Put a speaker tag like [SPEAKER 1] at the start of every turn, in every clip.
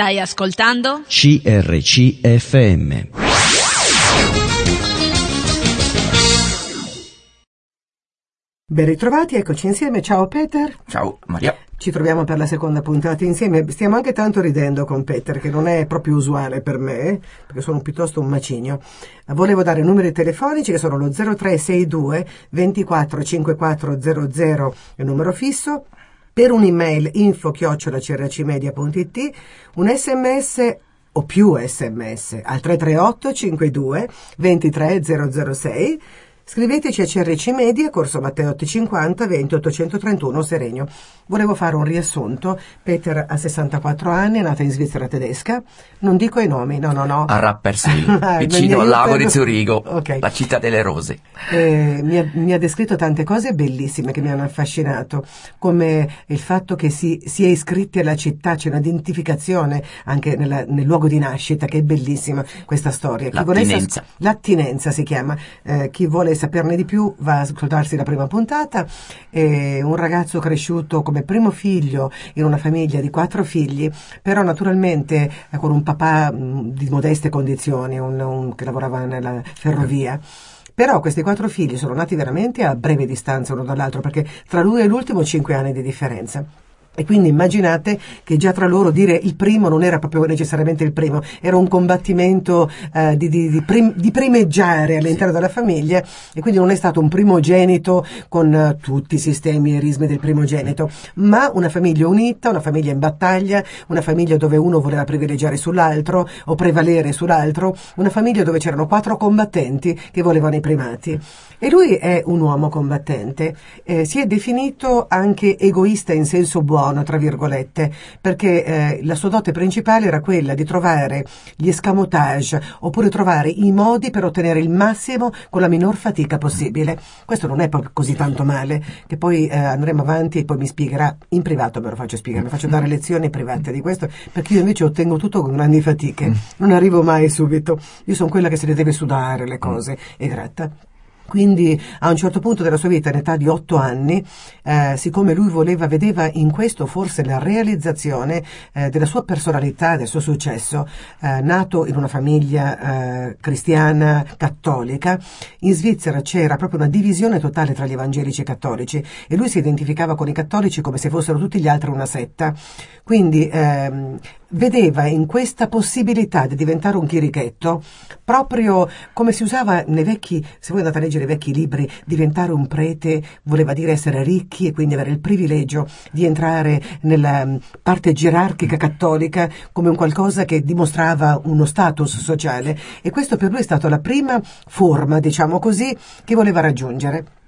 [SPEAKER 1] Stai ascoltando?
[SPEAKER 2] CRCFM.
[SPEAKER 3] Ben ritrovati, eccoci insieme. Ciao Peter.
[SPEAKER 4] Ciao Maria.
[SPEAKER 3] Ci troviamo per la seconda puntata insieme. Stiamo anche tanto ridendo con Peter, che non è proprio usuale per me, perché sono piuttosto un macigno. Volevo dare numeri telefonici che sono lo 0362 24 5400, il numero fisso, per un'email info chiocciolacrcmedia.it, un sms o più sms al 338 52 23 006 Scriveteci a CRC Media, Corso Matteotti 50, 20 831 Seregno. Volevo fare un riassunto. Peter ha 64 anni, è nata in Svizzera tedesca. Non dico i nomi, no, no, no.
[SPEAKER 4] A Rapperswil, vicino al lago di Zurigo, okay. la città delle rose.
[SPEAKER 3] Eh, mi, ha, mi, ha, descritto tante cose bellissime che mi hanno affascinato, come il fatto che si, si è iscritti alla città, c'è un'identificazione anche nella, nel luogo di nascita, che è bellissima questa storia.
[SPEAKER 4] Chi l'attinenza.
[SPEAKER 3] Volesse, l'attinenza si chiama. Eh, chi vuole saperne di più va a ascoltarsi la prima puntata. È un ragazzo cresciuto come primo figlio in una famiglia di quattro figli, però naturalmente eh, con un papà di modeste condizioni, un, un, che lavorava nella ferrovia. Però questi quattro figli sono nati veramente a breve distanza uno dall'altro, perché tra lui e l'ultimo cinque anni di differenza. E quindi immaginate che già tra loro dire il primo non era proprio necessariamente il primo, era un combattimento eh, di, di, di, prim, di, primeggiare all'interno della famiglia e quindi non è stato un primogenito con uh, tutti i sistemi e rismi del primogenito, ma una famiglia unita, una famiglia in battaglia, una famiglia dove uno voleva privilegiare sull'altro o prevalere sull'altro, una famiglia dove c'erano quattro combattenti che volevano i primati. E lui è un uomo combattente, eh, si è definito anche egoista in senso buono buono, tra virgolette, perché eh, la sua dote principale era quella di trovare gli escamotage oppure trovare i modi per ottenere il massimo con la minor fatica possibile. Questo non è proprio così tanto male, che poi eh, andremo avanti e poi mi spiegherà in privato, me lo faccio spiegare, mi faccio dare lezioni private di questo, perché io invece ottengo tutto con grandi fatiche, non arrivo mai subito. Io sono quella che se le deve sudare le cose e gratta. Quindi a un certo punto della sua vita, in età di otto anni, eh, siccome lui voleva, vedeva in questo forse la realizzazione eh, della sua personalità, del suo successo, eh, nato in una famiglia eh, cristiana cattolica, in Svizzera c'era proprio una divisione totale tra gli evangelici e i cattolici e lui si identificava con i cattolici come se fossero tutti gli altri una setta. Quindi ehm, vedeva in questa possibilità di diventare un chirichetto proprio come si usava nei vecchi, se voi andate a leggere i vecchi libri, diventare un prete voleva dire essere ricchi e quindi avere il privilegio di entrare nella mm, parte gerarchica cattolica come un qualcosa che dimostrava uno status sociale e questo per lui è stata la prima forma, diciamo così, che voleva raggiungere.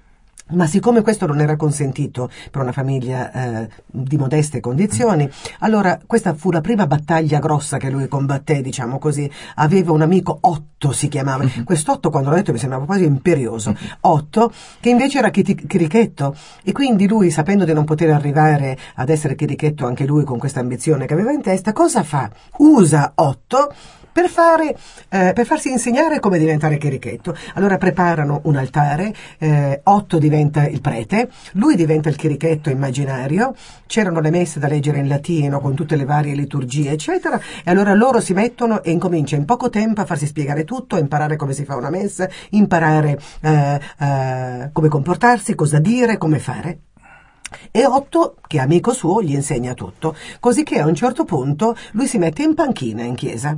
[SPEAKER 3] Ma siccome questo non era consentito per una famiglia eh, di modeste condizioni, allora questa fu la prima battaglia grossa che lui combatté, diciamo così. Aveva un amico, Otto si chiamava. Mm-hmm. Quest'Otto, quando l'ho detto, mi sembrava quasi imperioso. Mm-hmm. Otto, che invece era chirichetto. E quindi lui, sapendo di non poter arrivare ad essere chirichetto anche lui con questa ambizione che aveva in testa, cosa fa? Usa Otto per, fare, eh, per farsi insegnare come diventare chirichetto. Allora preparano un altare, eh, Otto diventa il prete, lui diventa il chirichetto immaginario, c'erano le messe da leggere in latino con tutte le varie liturgie, eccetera, e allora loro si mettono e incomincia in poco tempo a farsi spiegare tutto, imparare come si fa una messa, imparare eh, eh come comportarsi, cosa dire, come fare. E Otto, che è amico suo, gli insegna tutto, così che a un certo punto lui si mette in panchina in chiesa.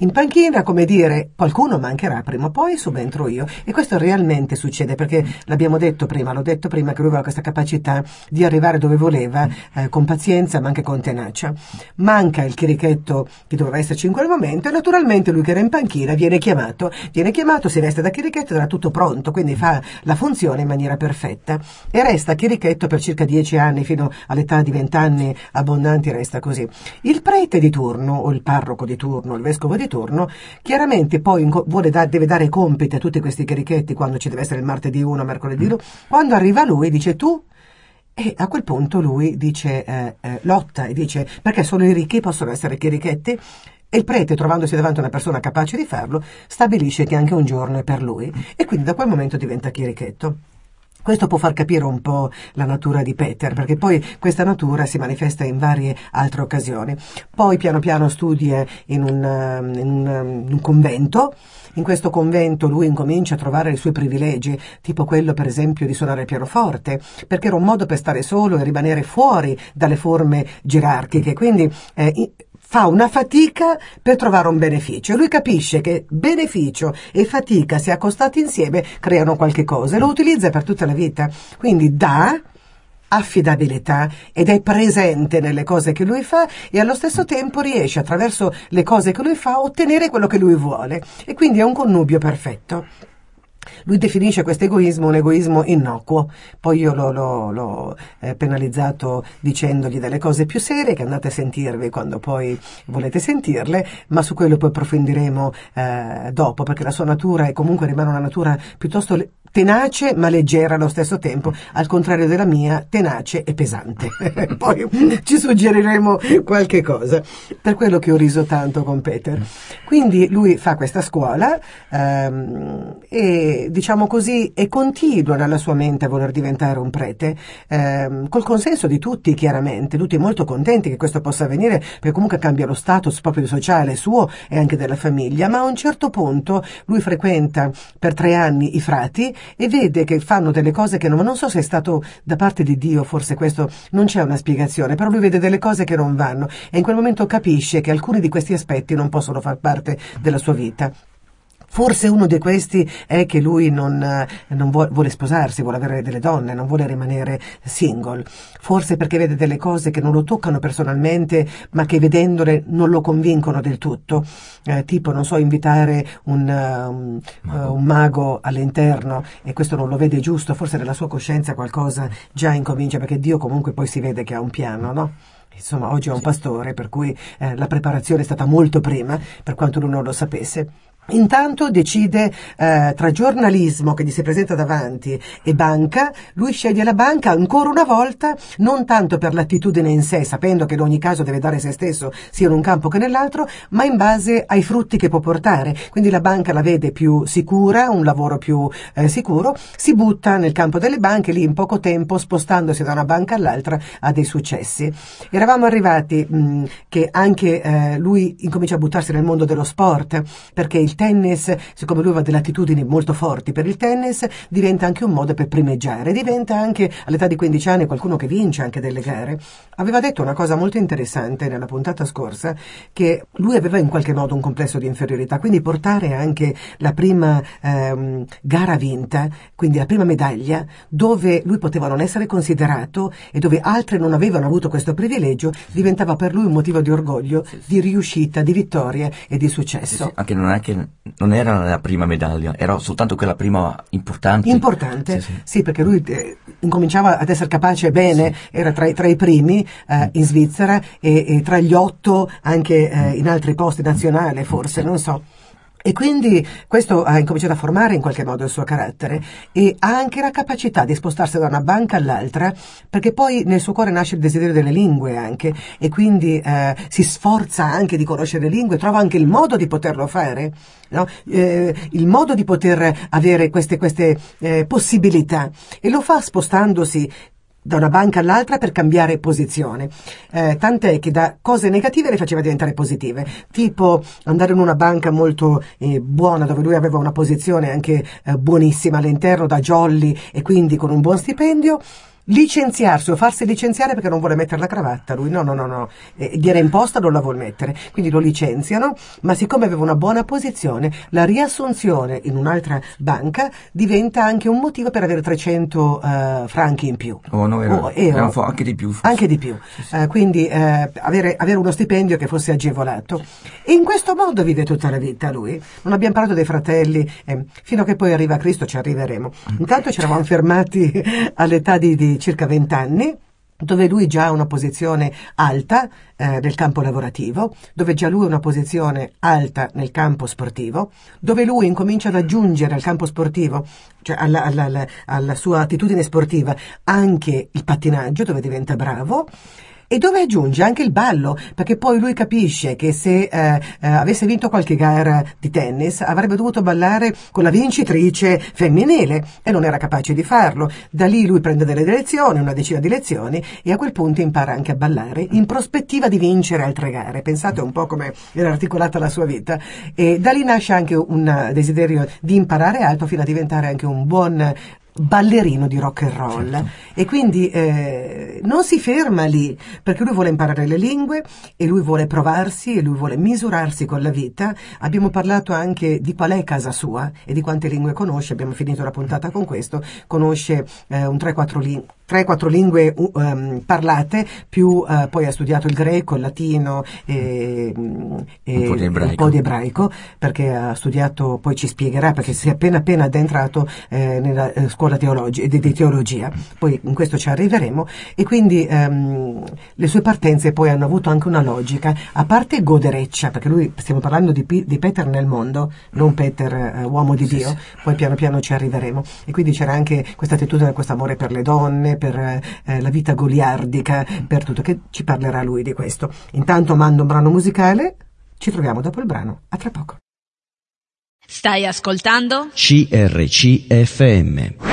[SPEAKER 3] In panchina, come dire, qualcuno mancherà prima o poi, subentro io. E questo realmente succede perché l'abbiamo detto prima, l'ho detto prima che lui aveva questa capacità di arrivare dove voleva, eh, con pazienza ma anche con tenacia. Manca il chirichetto che doveva esserci in quel momento e naturalmente lui che era in panchina viene chiamato, viene chiamato, si veste da chirichetto ed era tutto pronto, quindi fa la funzione in maniera perfetta. E resta chirichetto per circa dieci anni, fino all'età di vent'anni abbondanti resta così. Il prete di turno, o il parroco di turno, il vescovo di ritorno, chiaramente poi da, deve dare compiti a tutti questi cherichetti quando ci deve essere il martedì 1, mercoledì 1, quando arriva lui dice tu? E a quel punto lui dice, eh, eh, lotta e dice perché solo i ricchi possono essere cherichetti? E il prete, trovandosi davanti a una persona capace di farlo, stabilisce che anche un giorno è per lui. E quindi da quel momento diventa chierichetto. Questo può far capire un po' la natura di Peter, perché poi questa natura si manifesta in varie altre occasioni. Poi piano piano studia in un, in un, in un convento, in questo convento lui incomincia a trovare i suoi privilegi, tipo quello per esempio di suonare il pianoforte, perché era un modo per stare solo e rimanere fuori dalle forme gerarchiche, quindi eh, fa una fatica per trovare un beneficio. Lui capisce che beneficio e fatica, se accostati insieme, creano qualche cosa e lo utilizza per tutta la vita. Quindi dà affidabilità ed è presente nelle cose che lui fa e allo stesso tempo riesce attraverso le cose che lui fa a ottenere quello che lui vuole e quindi è un connubio perfetto. Lui definisce questo egoismo un egoismo innocuo, poi io l'ho, l'ho, l'ho eh, penalizzato dicendogli delle cose più serie che andate a sentirvi quando poi volete sentirle, ma su quello poi approfondiremo eh, dopo, perché la sua natura è comunque rimane una natura piuttosto tenace ma leggera allo stesso tempo, al contrario della mia, tenace e pesante. Poi ci suggeriremo qualche cosa, per quello che ho riso tanto con Peter. Quindi lui fa questa scuola ehm, e diciamo così e continua nella sua mente a voler diventare un prete, ehm, col consenso di tutti chiaramente, tutti molto contenti che questo possa avvenire perché comunque cambia lo status proprio sociale suo e anche della famiglia, ma a un certo punto lui frequenta per tre anni i frati e vede che fanno delle cose che non, non so se è stato da parte di Dio, forse questo non c'è una spiegazione, però lui vede delle cose che non vanno e in quel momento capisce che alcuni di questi aspetti non possono far parte della sua vita. Forse uno di questi è che lui non, non vuole, vuole, sposarsi, vuole avere delle donne, non vuole rimanere single. Forse perché vede delle cose che non lo toccano personalmente, ma che vedendole non lo convincono del tutto. Eh, tipo, non so, invitare un, um, mago. Uh, un mago all'interno e questo non lo vede giusto, forse nella sua coscienza qualcosa già incomincia, perché Dio comunque poi si vede che ha un piano, no? Insomma, oggi è un pastore, per cui eh, la preparazione è stata molto prima, per quanto lui non lo sapesse. Intanto decide eh, tra giornalismo che gli si presenta davanti e banca, lui sceglie la banca ancora una volta, non tanto per l'attitudine in sé, sapendo che in ogni caso deve dare se stesso sia in un campo che nell'altro, ma in base ai frutti che può portare. Quindi la banca la vede più sicura, un lavoro più eh, sicuro, si butta nel campo delle banche lì in poco tempo, spostandosi da una banca all'altra, ha dei successi. Eravamo arrivati mh, che anche eh, lui incomincia a buttarsi nel mondo dello sport, perché il tennis, siccome lui aveva delle attitudini molto forti per il tennis, diventa anche un modo per primeggiare, diventa anche all'età di 15 anni qualcuno che vince anche delle gare. Aveva detto una cosa molto interessante nella puntata scorsa, che lui aveva in qualche modo un complesso di inferiorità, quindi portare anche la prima ehm, gara vinta, quindi la prima medaglia, dove lui poteva non essere considerato e dove altri non avevano avuto questo privilegio, diventava per lui un motivo di orgoglio, di riuscita, di vittoria e di successo. Sì,
[SPEAKER 4] sì, anche non è che non era la prima medaglia, era soltanto quella prima importante.
[SPEAKER 3] Importante, sì, sì. sì perché lui eh, incominciava ad essere capace bene, sì. era tra, tra, i primi eh, in Svizzera e, e, tra gli otto anche eh, in altri posti nazionali forse, non so. E quindi questo ha incominciato a formare in qualche modo il suo carattere e ha anche la capacità di spostarsi da una banca all'altra perché poi nel suo cuore nasce il desiderio delle lingue anche e quindi eh, si sforza anche di conoscere le lingue, trova anche il modo di poterlo fare, no? eh, il modo di poter avere queste, queste eh, possibilità e lo fa spostandosi da una banca all'altra per cambiare posizione. Eh, tant'è che da cose negative le faceva diventare positive, tipo andare in una banca molto eh, buona dove lui aveva una posizione anche eh, buonissima all'interno da jolly e quindi con un buon stipendio licenziarsi o farsi licenziare perché non vuole mettere la cravatta. Lui no, no, no, no, eh, gliela imposta non la vuole mettere. Quindi lo licenziano, ma siccome aveva una buona posizione, la riassunzione in un'altra banca diventa anche un motivo per avere 300 uh, eh, franchi in più.
[SPEAKER 4] Oh, no, era, oh, era anche di più.
[SPEAKER 3] Anche di più. Sì, sì. Uh, quindi uh, avere, avere, uno stipendio che fosse agevolato. E in questo modo vive tutta la vita lui. Non abbiamo parlato dei fratelli, eh, fino a che poi arriva Cristo ci arriveremo. Intanto ci eravamo fermati all'età di, di circa 20 anni, dove lui già ha una posizione alta eh, nel campo lavorativo, dove già lui ha una posizione alta nel campo sportivo, dove lui incomincia ad aggiungere al campo sportivo, cioè alla, alla, alla, alla sua attitudine sportiva, anche il pattinaggio, dove diventa bravo, E dove aggiunge anche il ballo, perché poi lui capisce che se eh, eh, avesse vinto qualche gara di tennis avrebbe dovuto ballare con la vincitrice femminile e non era capace di farlo. Da lì lui prende delle lezioni, una decina di lezioni, e a quel punto impara anche a ballare in prospettiva di vincere altre gare. Pensate un po' come era articolata la sua vita. E da lì nasce anche un desiderio di imparare altro fino a diventare anche un buon ballerino di rock and roll. Certo. e quindi eh, non si ferma lì perché lui vuole imparare le lingue e lui vuole provarsi e lui vuole misurarsi con la vita. Abbiamo parlato anche di qual è casa sua e di quante lingue conosce. Abbiamo finito la puntata con questo. Conosce eh, un 3-4 lingue 3-4 lingue um, parlate, più uh, poi ha studiato il greco, il latino e,
[SPEAKER 4] e un, po
[SPEAKER 3] un, po di ebraico, perché ha studiato, poi ci spiegherà, perché si è appena appena addentrato eh, nella eh, scuola teologi- di, di, teologia, poi in questo ci arriveremo, e quindi um, le sue partenze poi hanno avuto anche una logica, a parte godereccia, perché lui stiamo parlando di, di Peter nel mondo, non Peter uh, uomo di Dio, poi piano piano ci arriveremo, e quindi c'era anche questa attitudine, questo amore per le donne, per eh, la vita goliardica, per tutto, che ci parlerà lui di questo. Intanto mando un brano musicale, ci troviamo dopo il brano, a tra poco.
[SPEAKER 1] Stai ascoltando?
[SPEAKER 2] CRCFM.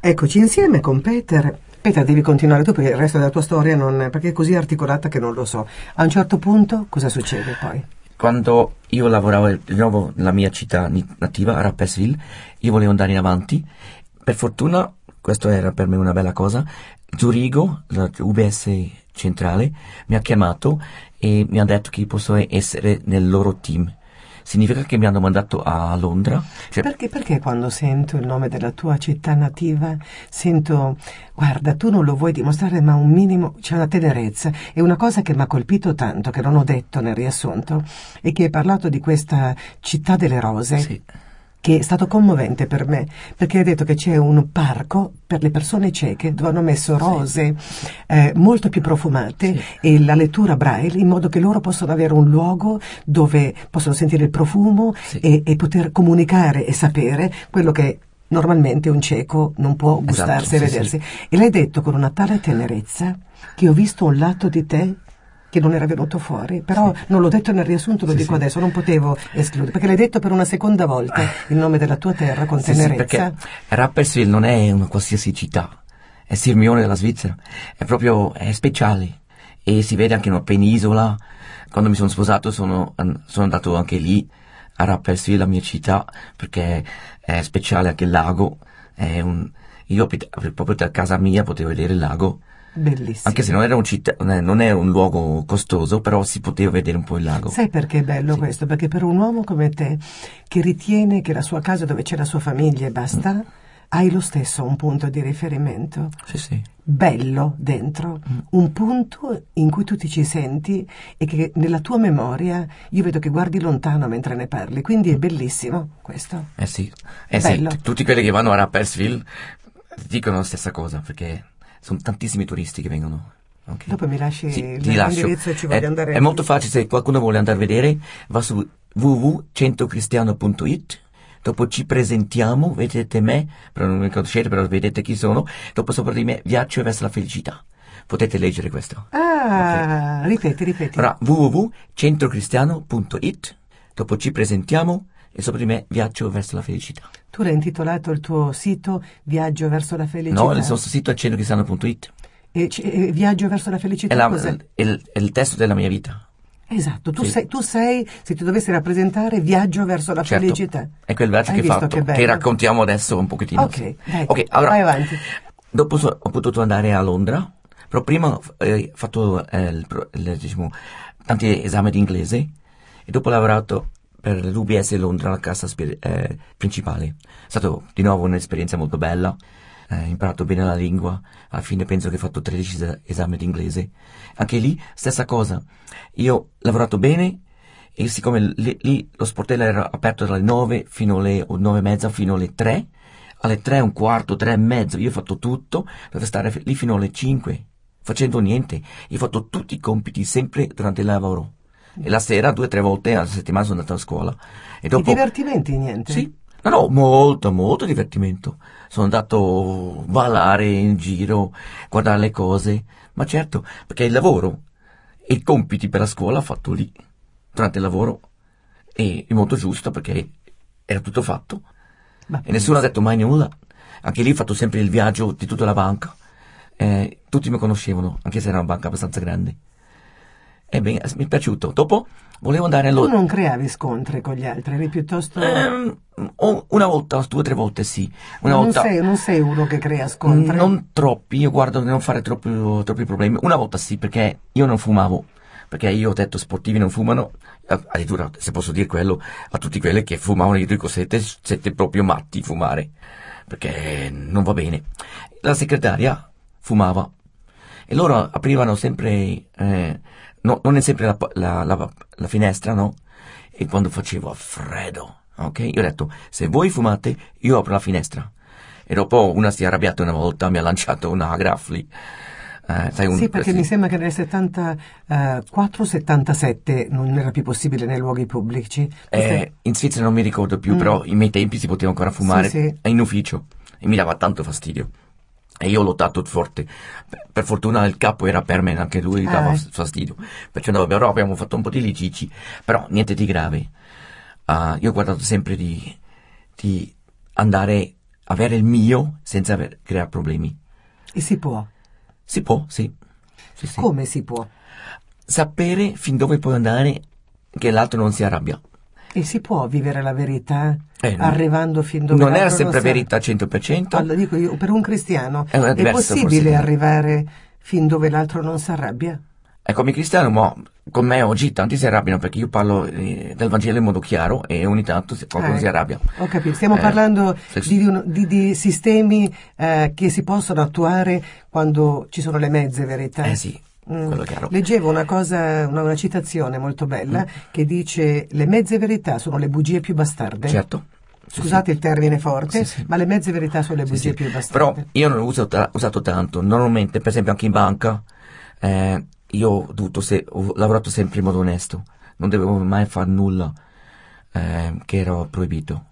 [SPEAKER 3] Eccoci insieme con Peter. Peter, devi continuare tu perché il resto della tua storia non, perché è così articolata che non lo so. A un certo punto cosa succede poi?
[SPEAKER 4] quando io lavoravo di nuovo nella mia città nativa, Rapperswil, io volevo andare in avanti. Per fortuna, questo era per me una bella cosa, Zurigo, la UBS centrale, mi ha chiamato e mi ha detto che posso essere nel loro team significa che mi hanno mandato a Londra.
[SPEAKER 3] Cioè... Perché, perché quando sento il nome della tua città nativa sento, guarda, tu non lo vuoi dimostrare, ma un minimo c'è una tenerezza. E una cosa che mi ha colpito tanto, che non ho detto nel riassunto, è che hai parlato di questa città delle rose.
[SPEAKER 4] Sì
[SPEAKER 3] che è stato commovente per me, perché ha detto che c'è un parco per le persone cieche dove hanno messo rose sì. eh, molto più profumate sì. e la lettura braille in modo che loro possano avere un luogo dove possono sentire il profumo sì. e, e, poter comunicare e sapere quello che normalmente un cieco non può gustarsi esatto, e vedersi. E l'hai detto con una tale tenerezza che ho visto un lato di te che non era venuto fuori, però sì. non l'ho detto nel riassunto, lo sì, dico sì. adesso, non potevo escludere, perché l'hai detto per una seconda volta il nome della tua terra con tenerezza.
[SPEAKER 4] Rapperswil non è una qualsiasi città, è Sirmione della Svizzera, è proprio è speciale e si vede anche in una penisola. Quando mi sono sposato sono, sono andato anche lì a Rapperswil, la mia città, perché è speciale anche il lago. Un, io proprio da casa mia potevo vedere il lago
[SPEAKER 3] Bellissimo.
[SPEAKER 4] Anche se non era, un città, non era un luogo costoso, però si poteva vedere un po' il lago.
[SPEAKER 3] Sai perché è bello sì. questo? Perché per un uomo come te, che ritiene che la sua casa dove c'è la sua famiglia e basta, mm. hai lo stesso un punto di riferimento.
[SPEAKER 4] Sì, sì.
[SPEAKER 3] Bello dentro, mm. un punto in cui tu ti ci senti e che nella tua memoria io vedo che guardi lontano mentre ne parli, quindi è bellissimo questo.
[SPEAKER 4] Eh sì, eh sì. Tutti quelli che vanno a Rappersville dicono la stessa cosa perché sono tantissimi turisti che vengono.
[SPEAKER 3] Okay. Dopo mi lasci sì, l'indirizzo e ci voglio
[SPEAKER 4] è,
[SPEAKER 3] andare.
[SPEAKER 4] È molto facile, se qualcuno vuole andare a vedere, va su www.centocristiano.it dopo ci presentiamo, vedete me, però non mi conoscete, però vedete chi sono, dopo sopra di me viaggio verso la felicità. Potete leggere questo.
[SPEAKER 3] Ah, okay. ripeti, ripeti.
[SPEAKER 4] Allora, www.centrocristiano.it, dopo ci presentiamo e sopra di me viaggio verso la felicità.
[SPEAKER 3] Tu l'hai intitolato il tuo sito Viaggio verso la felicità?
[SPEAKER 4] No, il nostro sito è centrocristiano.it.
[SPEAKER 3] E, e, Viaggio verso la felicità
[SPEAKER 4] è, la? È il, è il testo della mia vita.
[SPEAKER 3] Esatto, tu, sì. sei, tu, sei, se ti dovessi rappresentare, viaggio verso la
[SPEAKER 4] certo.
[SPEAKER 3] felicità.
[SPEAKER 4] È quel viaggio che, fatto, che, che, raccontiamo adesso un pochettino.
[SPEAKER 3] Ok, dai,
[SPEAKER 4] okay allora,
[SPEAKER 3] vai avanti.
[SPEAKER 4] Dopo so, ho potuto andare a Londra, però prima ho eh, fatto eh, il, il, diciamo, tanti esami di inglese e dopo ho lavorato per l'UBS Londra, la cassa eh, principale. È stata di nuovo un'esperienza molto bella, ho eh, imparato bene la lingua, alla fine penso che ho fatto 13 esami di inglese. Anche lì, stessa cosa, io ho lavorato bene e siccome lì, lì lo sportello era aperto dalle 9 fino alle 9 e mezza fino alle 3, alle 3 un quarto, 3 e mezzo, io ho fatto tutto, dovevo stare lì fino alle 5, facendo niente. Io ho fatto tutti i compiti sempre durante il lavoro. E la sera, due o tre volte alla settimana sono andato a scuola.
[SPEAKER 3] E dopo... I divertimenti niente?
[SPEAKER 4] Sì. No, no, molto, molto divertimento. Sono andato a ballare in giro, guardare le cose. Ma certo, perché il lavoro e i compiti per la scuola ho fatto lì, durante il lavoro. E è molto giusto perché era tutto fatto.
[SPEAKER 3] Ma
[SPEAKER 4] E nessuno ha detto mai nulla. Anche lì ho fatto sempre il viaggio di tutta la banca. Eh, tutti mi conoscevano, anche se era una banca abbastanza grande. Ebbene, mi è piaciuto. Dopo volevo andare
[SPEAKER 3] tu
[SPEAKER 4] allo...
[SPEAKER 3] non creavi scontri con gli altri, eri piuttosto...
[SPEAKER 4] O- una volta, due o tre volte sì. Una
[SPEAKER 3] non,
[SPEAKER 4] volta...
[SPEAKER 3] sei, non sei uno che crea scontri.
[SPEAKER 4] Non troppi, io guardo di non fare troppi, troppi problemi. Una volta sì, perché io non fumavo. Perché io ho detto sportivi non fumano, eh, addirittura se posso dire quello, a tutti quelli che fumavano io dico siete, siete proprio matti fumare, perché non va bene. La segretaria fumava e loro aprivano sempre, eh, no, non è sempre la, la- la- la finestra, no? E quando facevo freddo, ok? Io ho detto, se voi fumate, io apro la finestra. E dopo una si è arrabbiata una volta, mi ha lanciato una grafli. Eh, sai, un-
[SPEAKER 3] Sì, perché
[SPEAKER 4] sì.
[SPEAKER 3] mi sembra che nel 74-77 non era più possibile nei luoghi pubblici.
[SPEAKER 4] Eh, in Svizzera non mi ricordo più, però in miei tempi si poteva ancora fumare
[SPEAKER 3] Mm. Sì, sì.
[SPEAKER 4] in ufficio e mi dava tanto fastidio. E io ho lottato forte. Per, fortuna il capo era per me, anche lui
[SPEAKER 3] Ah,
[SPEAKER 4] dava
[SPEAKER 3] eh.
[SPEAKER 4] fastidio. Perciò no, però abbiamo fatto un po' di litigi, però niente di grave. Ah, io ho guardato sempre di, di andare, avere il mio senza aver- creare problemi.
[SPEAKER 3] E si può.
[SPEAKER 4] Si può, sì. Sì, sì.
[SPEAKER 3] Come si può?
[SPEAKER 4] Sapere fin dove puoi andare che l'altro non si arrabbia.
[SPEAKER 3] E si può vivere la verità
[SPEAKER 4] Eh, no.
[SPEAKER 3] arrivando fin dove
[SPEAKER 4] non era sempre verità al 100%.
[SPEAKER 3] Allora, dico io, per un cristiano
[SPEAKER 4] È
[SPEAKER 3] è, possibile arrivare fin dove l'altro non si arrabbia?
[SPEAKER 4] E come cristiano, ma con me oggi tanti si arrabbiano perché io parlo eh, del Vangelo in modo chiaro e ogni tanto qualcuno
[SPEAKER 3] Ah,
[SPEAKER 4] si arrabbia.
[SPEAKER 3] Ho capito, stiamo
[SPEAKER 4] Eh,
[SPEAKER 3] parlando
[SPEAKER 4] sì.
[SPEAKER 3] di, uno- di- di sistemi eh, che si possono attuare quando ci sono le mezze verità.
[SPEAKER 4] Eh sì,
[SPEAKER 3] Mm. Leggevo una cosa, una, una citazione molto bella che dice le mezze verità sono le bugie più bastarde.
[SPEAKER 4] Certo. Sì,
[SPEAKER 3] Scusate il termine forte,
[SPEAKER 4] Sì, sì.
[SPEAKER 3] ma le mezze verità sono le
[SPEAKER 4] sì,
[SPEAKER 3] bugie
[SPEAKER 4] sì.
[SPEAKER 3] più bastarde.
[SPEAKER 4] Però io non l'ho usato, usato tanto. Normalmente, per esempio, anche in banca, eh, io ho, se- ho lavorato sempre in modo onesto. Non dovevo mai fare nulla eh, che era proibito.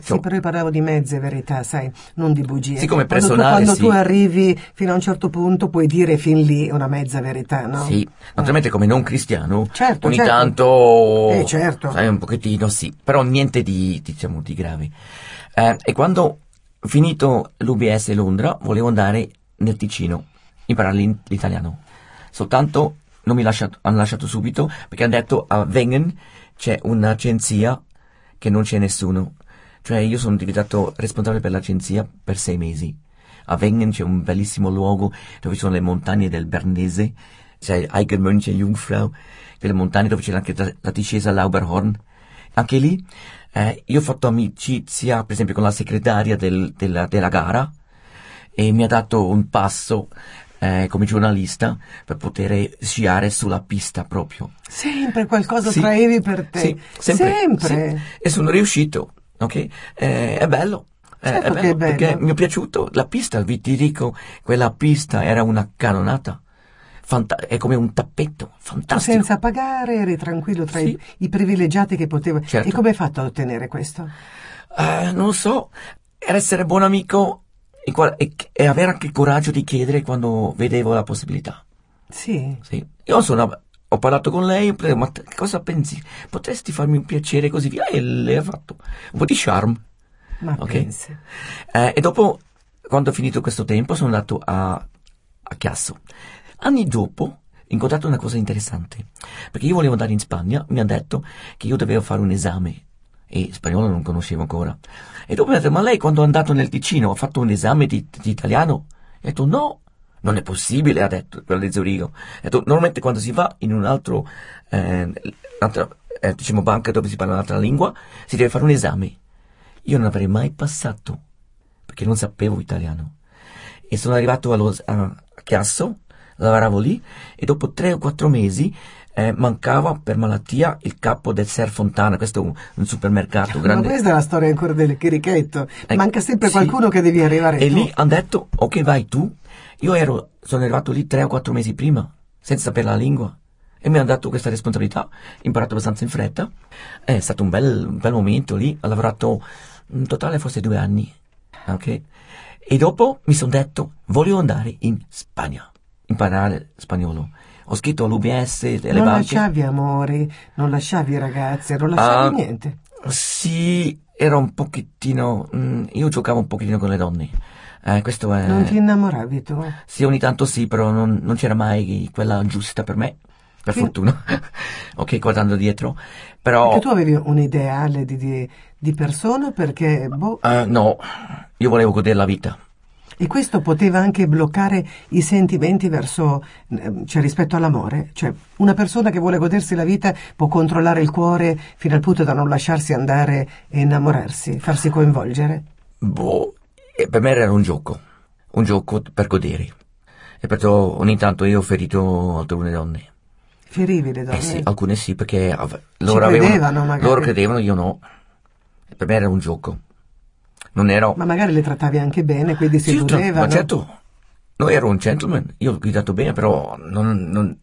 [SPEAKER 3] Sì, però io parlavo di mezze verità, sai, non di bugie.
[SPEAKER 4] Sì, come
[SPEAKER 3] Quando tu-
[SPEAKER 4] personale,
[SPEAKER 3] Quando,
[SPEAKER 4] sì.
[SPEAKER 3] tu, arrivi fino a un certo punto puoi dire fin lì una mezza verità, no?
[SPEAKER 4] Sì, naturalmente come non cristiano,
[SPEAKER 3] Certo,
[SPEAKER 4] ogni
[SPEAKER 3] certo.
[SPEAKER 4] tanto,
[SPEAKER 3] Eh, certo.
[SPEAKER 4] sai, un pochettino sì, però niente di, diciamo, di grave. Eh, e quando ho finito l'UBS Londra, volevo andare nel Ticino, imparare l'italiano. Soltanto non mi lasciato, hanno lasciato subito, perché hanno detto a Wengen c'è un'agenzia che non c'è nessuno. Cioè io sono diventato responsabile per l'agenzia per sei mesi. A Wengen c'è un bellissimo luogo dove ci sono le montagne del Bernese, c'è Eigermönche Jungfrau, quelle montagne dove c'è anche la, discesa all'Auberhorn. Anche lì eh, io ho fatto amicizia, per esempio, con la segretaria del- della, della gara e mi ha dato un passo eh, come giornalista per poter sciare sulla pista proprio.
[SPEAKER 3] Sempre qualcosa
[SPEAKER 4] Sì.
[SPEAKER 3] traevi per te.
[SPEAKER 4] Sì, sempre.
[SPEAKER 3] Sempre.
[SPEAKER 4] sì. E sono riuscito, ok? Eh, è bello.
[SPEAKER 3] Certo
[SPEAKER 4] è bello,
[SPEAKER 3] è bello.
[SPEAKER 4] perché mi è piaciuto la pista, vi ti dico, quella pista era una canonata. Fanta- è come un tappeto, fantastico.
[SPEAKER 3] senza pagare eri tranquillo tra i,
[SPEAKER 4] Sì.
[SPEAKER 3] i privilegiati che potevano.
[SPEAKER 4] Certo.
[SPEAKER 3] E come hai fatto ad ottenere questo?
[SPEAKER 4] Eh, non lo so, era essere buon amico e, e- e avere anche il coraggio di chiedere quando vedevo la possibilità.
[SPEAKER 3] Sì.
[SPEAKER 4] Sì. Io sono, ho parlato con lei, ho detto, ma te- cosa pensi? Potresti farmi un piacere così via? E lei ha fatto un po' di charme.
[SPEAKER 3] Ma
[SPEAKER 4] Ok.
[SPEAKER 3] pensi.
[SPEAKER 4] Eh, e dopo, quando ho finito questo tempo, sono andato a, a Chiasso. Anni dopo, ho incontrato una cosa interessante. Perché io volevo andare in Spagna, mi hanno detto che io dovevo fare un esame. E spagnolo non conoscevo ancora. E dopo mi ha detto, ma lei quando è andato nel Ticino ha fatto un esame di, di italiano? Ho detto, no, non è possibile, ha detto quello di Zurigo. Detto, normalmente quando si va in un altro, eh, un'altra, eh, diciamo, banca dove si parla un'altra lingua, si deve fare un esame. Io non avrei mai passato, perché non sapevo italiano. E sono arrivato allo- a, Chiasso, lavoravo lì, e dopo tre o quattro mesi eh, mancava per malattia il capo del Ser Fontana, questo è un, un supermercato
[SPEAKER 3] Ma
[SPEAKER 4] grande.
[SPEAKER 3] questa è la storia ancora del chirichetto.
[SPEAKER 4] Eh,
[SPEAKER 3] Manca sempre
[SPEAKER 4] sì.
[SPEAKER 3] qualcuno che devi arrivare
[SPEAKER 4] E
[SPEAKER 3] tu.
[SPEAKER 4] lì hanno detto, ok vai tu. Io ero, sono arrivato lì tre o quattro mesi prima, senza sapere la lingua. E mi hanno dato questa responsabilità, imparato abbastanza in fretta. È stato un bel, un bel momento lì, ho lavorato in totale forse due anni, ok? E dopo mi sono detto, voglio andare in Spagna, imparare spagnolo. Ho scritto all'UBS delle
[SPEAKER 3] non lasciavi amori, non lasciavi ragazze, non lasciavi
[SPEAKER 4] Ah,
[SPEAKER 3] niente.
[SPEAKER 4] Sì, era un pochettino, mm, io giocavo un pochettino con le donne. Eh, questo è...
[SPEAKER 3] Non ti innamoravi tu?
[SPEAKER 4] Sì, ogni tanto sì, però non, non c'era mai quella giusta per me, per
[SPEAKER 3] Sì.
[SPEAKER 4] fortuna. ok, guardando dietro. Però,
[SPEAKER 3] Perché tu avevi un ideale di, di, di persona perché, boh,
[SPEAKER 4] eh, no, io volevo godere la vita.
[SPEAKER 3] e questo poteva anche bloccare i sentimenti verso, eh, cioè rispetto all'amore. Cioè, una persona che vuole godersi la vita può controllare il cuore fino al punto da non lasciarsi andare e innamorarsi, farsi coinvolgere.
[SPEAKER 4] Boh, e per me era un gioco, un gioco per godere. E perciò ogni tanto io ho ferito alcune donne.
[SPEAKER 3] Ferivi le donne.
[SPEAKER 4] Eh sì, alcune sì, perché loro
[SPEAKER 3] credevano,
[SPEAKER 4] avevano, loro credevano, io no. E per me era un gioco. Non ero...
[SPEAKER 3] Ma magari le trattavi anche bene, quindi si
[SPEAKER 4] Sì, tra- ma certo, no, ero un gentleman, io ho guidato bene, però non, non-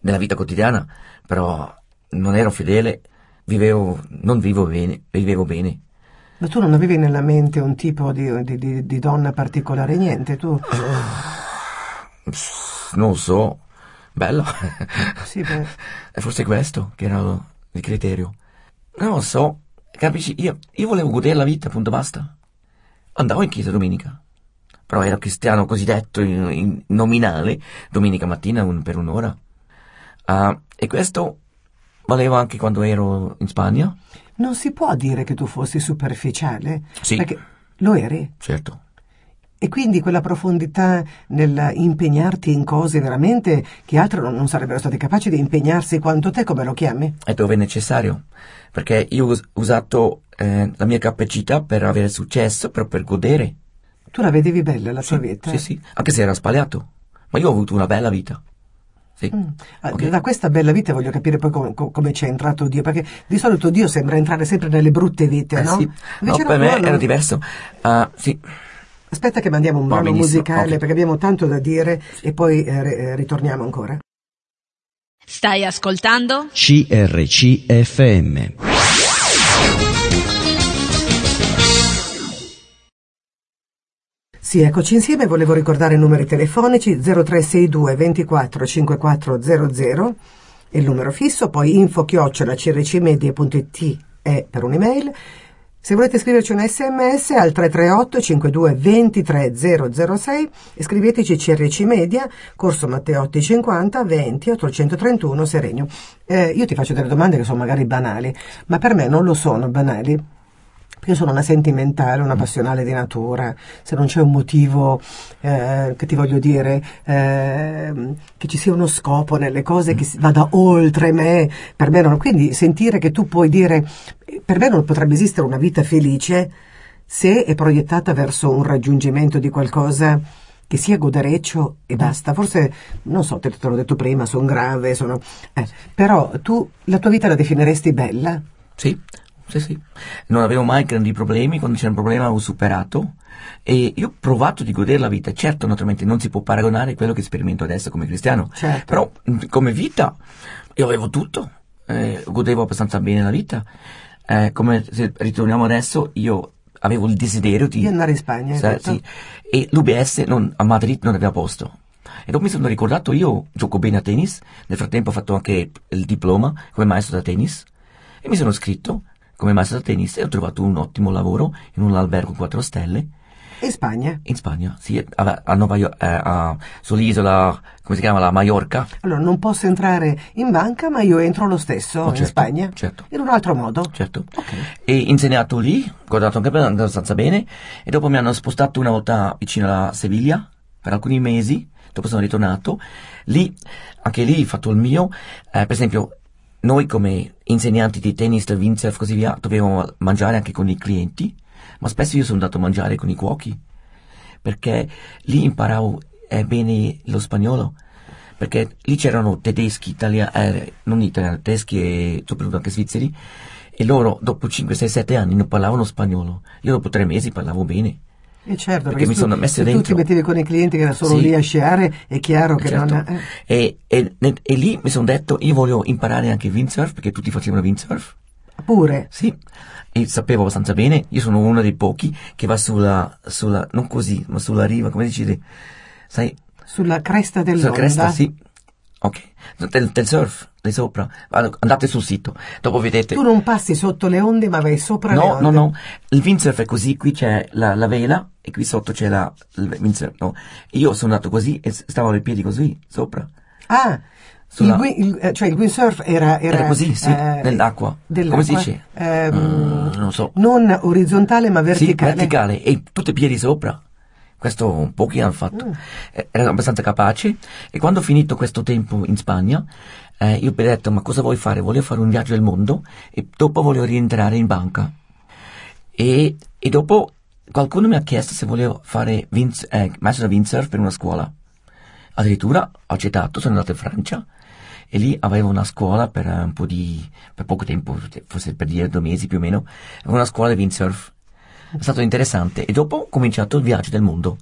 [SPEAKER 4] nella vita quotidiana, però non ero fedele, vivevo, non vivo bene, vivevo bene.
[SPEAKER 3] Ma tu non avevi nella mente un tipo di, di- di- di donna particolare, niente, tu...
[SPEAKER 4] Non so, bella.
[SPEAKER 3] Sì, beh.
[SPEAKER 4] È forse questo che era il criterio. Non lo so, capisci? Io, io volevo godere la vita, punto basta. Andavo in chiesa domenica, però ero cristiano cosiddetto in, in nominale, domenica mattina un- per un'ora. Ah, e questo valeva anche quando ero in Spagna?
[SPEAKER 3] Non si può dire che tu fossi superficiale,
[SPEAKER 4] Sì.
[SPEAKER 3] perché lo eri.
[SPEAKER 4] Certo.
[SPEAKER 3] E quindi quella profondità nel impegnarti in cose veramente che altri non, sarebbero stati capaci di impegnarsi quanto te, come lo chiami?
[SPEAKER 4] E dove è necessario. Perché io ho us- usato eh, la mia capacità per avere successo, però per godere.
[SPEAKER 3] Tu la vedevi bella la tua vita?
[SPEAKER 4] Sì, sì, anche se era sbagliato. Ma io ho avuto una bella vita. Sì.
[SPEAKER 3] Mm. Ah,
[SPEAKER 4] Ok.
[SPEAKER 3] Da questa bella vita voglio capire poi come, co- come c'è entrato Dio, perché di solito Dio sembra entrare sempre nelle brutte vite,
[SPEAKER 4] Eh,
[SPEAKER 3] no?
[SPEAKER 4] sì. No,
[SPEAKER 3] Invece
[SPEAKER 4] per me
[SPEAKER 3] no,
[SPEAKER 4] era diverso. Ah, sì.
[SPEAKER 3] Aspetta che mandiamo un
[SPEAKER 4] Va
[SPEAKER 3] brano musicale
[SPEAKER 4] ok.
[SPEAKER 3] perché abbiamo tanto da dire e poi eh, eh, ritorniamo ancora.
[SPEAKER 1] Stai ascoltando?
[SPEAKER 2] CRCFM.
[SPEAKER 3] Sì, eccoci insieme, volevo ricordare i numeri telefonici 0362 24 5400 il numero fisso, poi info chiocciola crcmedia.it è per un'email. Se volete scriverci un sms al 338 52 23 006 e scriveteci CRC Media, Corso Matteotti 50 20 831 Serenio. Eh, io ti faccio delle domande che sono magari banali, ma per me non lo sono banali. Perché sono una sentimentale, una passionale di natura, se non c'è un motivo eh, che ti voglio dire, eh, che ci sia uno scopo nelle cose che si- vada oltre me, per me non. Quindi sentire che tu puoi dire, per me non potrebbe esistere una vita felice se è proiettata verso un raggiungimento di qualcosa che sia godereccio e basta. Forse, non so, te, te l'ho detto prima, sono grave, sono... eh, però tu la tua vita la definiresti bella?
[SPEAKER 4] Sì, sì, sì. Non avevo mai grandi problemi, quando c'era un problema ho superato e io ho provato di godere la vita. Certo, naturalmente non si può paragonare quello che sperimento adesso come cristiano,
[SPEAKER 3] Certo.
[SPEAKER 4] però come vita io avevo tutto, eh, godevo abbastanza bene la vita. Eh, come se ritorniamo adesso, io avevo il desiderio di...
[SPEAKER 3] Di andare in Spagna,
[SPEAKER 4] Sa-
[SPEAKER 3] detto?
[SPEAKER 4] sì. E l'UBS non- a Madrid non aveva posto. E dopo mi sono ricordato, io gioco bene a tennis, nel frattempo ho fatto anche il diploma come maestro da tennis e mi sono iscritto come maestro tennis e ho trovato un ottimo lavoro in un albergo 4 stelle
[SPEAKER 3] In Spagna?
[SPEAKER 4] in Spagna, sì, a, a Nova Io- eh, a- sull'isola, come si chiama, la Mallorca.
[SPEAKER 3] Allora, non posso entrare in banca, ma io entro lo stesso
[SPEAKER 4] Oh,
[SPEAKER 3] in
[SPEAKER 4] certo,
[SPEAKER 3] Spagna?
[SPEAKER 4] certo.
[SPEAKER 3] In un altro modo?
[SPEAKER 4] Certo.
[SPEAKER 3] Ok.
[SPEAKER 4] E insegnato lì, guardato anche abbastanza bene, e dopo mi hanno spostato una volta vicino a Seviglia per alcuni mesi, dopo sono ritornato. Lì, anche lì ho fatto il mio, eh, per esempio, noi come insegnanti di tennis, del windsurf e così via, dovevamo mangiare anche con i clienti, ma spesso io sono andato a mangiare con i cuochi, perché lì imparavo eh, bene lo spagnolo. Perché lì c'erano tedeschi, italiani, eh, non italiani, tedeschi e soprattutto anche svizzeri, e loro dopo 5, 6, 7 anni non parlavano spagnolo. Io dopo 3 mesi parlavo bene.
[SPEAKER 3] E certo,
[SPEAKER 4] Perché
[SPEAKER 3] perché,
[SPEAKER 4] mi sono
[SPEAKER 3] tu,
[SPEAKER 4] messo
[SPEAKER 3] se tu
[SPEAKER 4] dentro.
[SPEAKER 3] ti mettevi con i clienti che erano solo
[SPEAKER 4] Sì.
[SPEAKER 3] lì a sciare, è chiaro che
[SPEAKER 4] Certo.
[SPEAKER 3] non... eh,
[SPEAKER 4] E, e- e lì mi sono detto, io voglio imparare anche windsurf, perché tutti facevano windsurf.
[SPEAKER 3] pure.
[SPEAKER 4] Sì, e sapevo abbastanza bene, io sono uno dei pochi che va sulla, sulla non così, ma sulla riva, come dici, sai,
[SPEAKER 3] Sulla cresta dell'onda.
[SPEAKER 4] sulla cresta, sì. Ok, del, del surf, lì sopra, andate sul sito, dopo vedete.
[SPEAKER 3] Tu non passi sotto le onde, ma vai sopra le
[SPEAKER 4] No,
[SPEAKER 3] onde.
[SPEAKER 4] no, no, il windsurf è così, qui c'è la, la vela e qui sotto c'è la, il windsurf, no. Io sono andato così e stavo ai piedi così, sopra.
[SPEAKER 3] Ah,
[SPEAKER 4] Sulla-
[SPEAKER 3] il, il- eh, cioè il windsurf era, era,
[SPEAKER 4] Era così, sì,
[SPEAKER 3] eh,
[SPEAKER 4] nell'acqua. Come si dice?
[SPEAKER 3] Ehm,
[SPEAKER 4] Mm, non so.
[SPEAKER 3] Non orizzontale, ma verticale.
[SPEAKER 4] Sì, verticale e tutti i piedi sopra. Questo pochi hanno fatto.
[SPEAKER 3] Mm.
[SPEAKER 4] Eh, Ero abbastanza capace e quando ho finito questo tempo in Spagna, eh, io ho detto ma cosa vuoi fare? Voglio fare un viaggio del mondo e dopo voglio rientrare in banca. E, e dopo qualcuno mi ha chiesto se volevo fare wind, eh, da windsurf per una scuola. Addirittura ho accettato, sono andato in Francia e lì avevo una scuola per eh, un po' di, per poco tempo, forse per dire due mesi più o meno, avevo una scuola di windsurf. È stato interessante. E dopo ho cominciato il viaggio del mondo.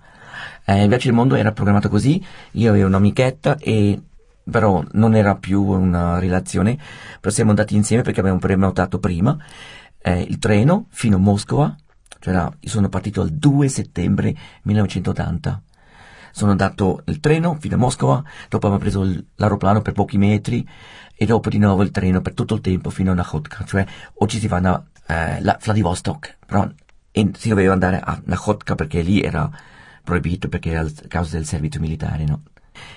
[SPEAKER 4] Eh, il viaggio del mondo era programmato così, io avevo un'amichetta e però non era più una relazione, però siamo andati insieme perché avevamo prenotato prima eh, il treno fino a Mosca, cioè era- io sono partito il 2 settembre 1980. Sono andato il treno fino a Mosca, dopo avevo preso l'aeroplano per pochi metri e dopo di nuovo il treno per tutto il tempo fino a Nakhotka, cioè oggi si va a eh, la- Vladivostok, però e si doveva andare a Nakhotka perché lì era proibito perché era a causa del servizio militare, no?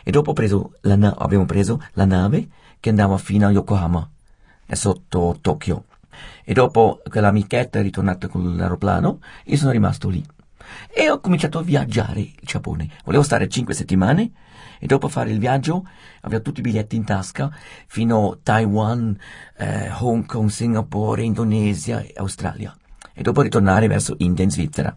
[SPEAKER 4] E dopo preso na- abbiamo preso la nave che andava fino a Yokohama, sotto Tokyo. E dopo quell'amichetta è ritornata con l'aeroplano, io sono rimasto lì. E ho cominciato a viaggiare il Giappone. Volevo stare cinque settimane e dopo fare il viaggio avevo tutti i biglietti in tasca fino a Taiwan, eh, Hong Kong, Singapore, Indonesia e Australia. E dopo ritornare verso India e Svizzera.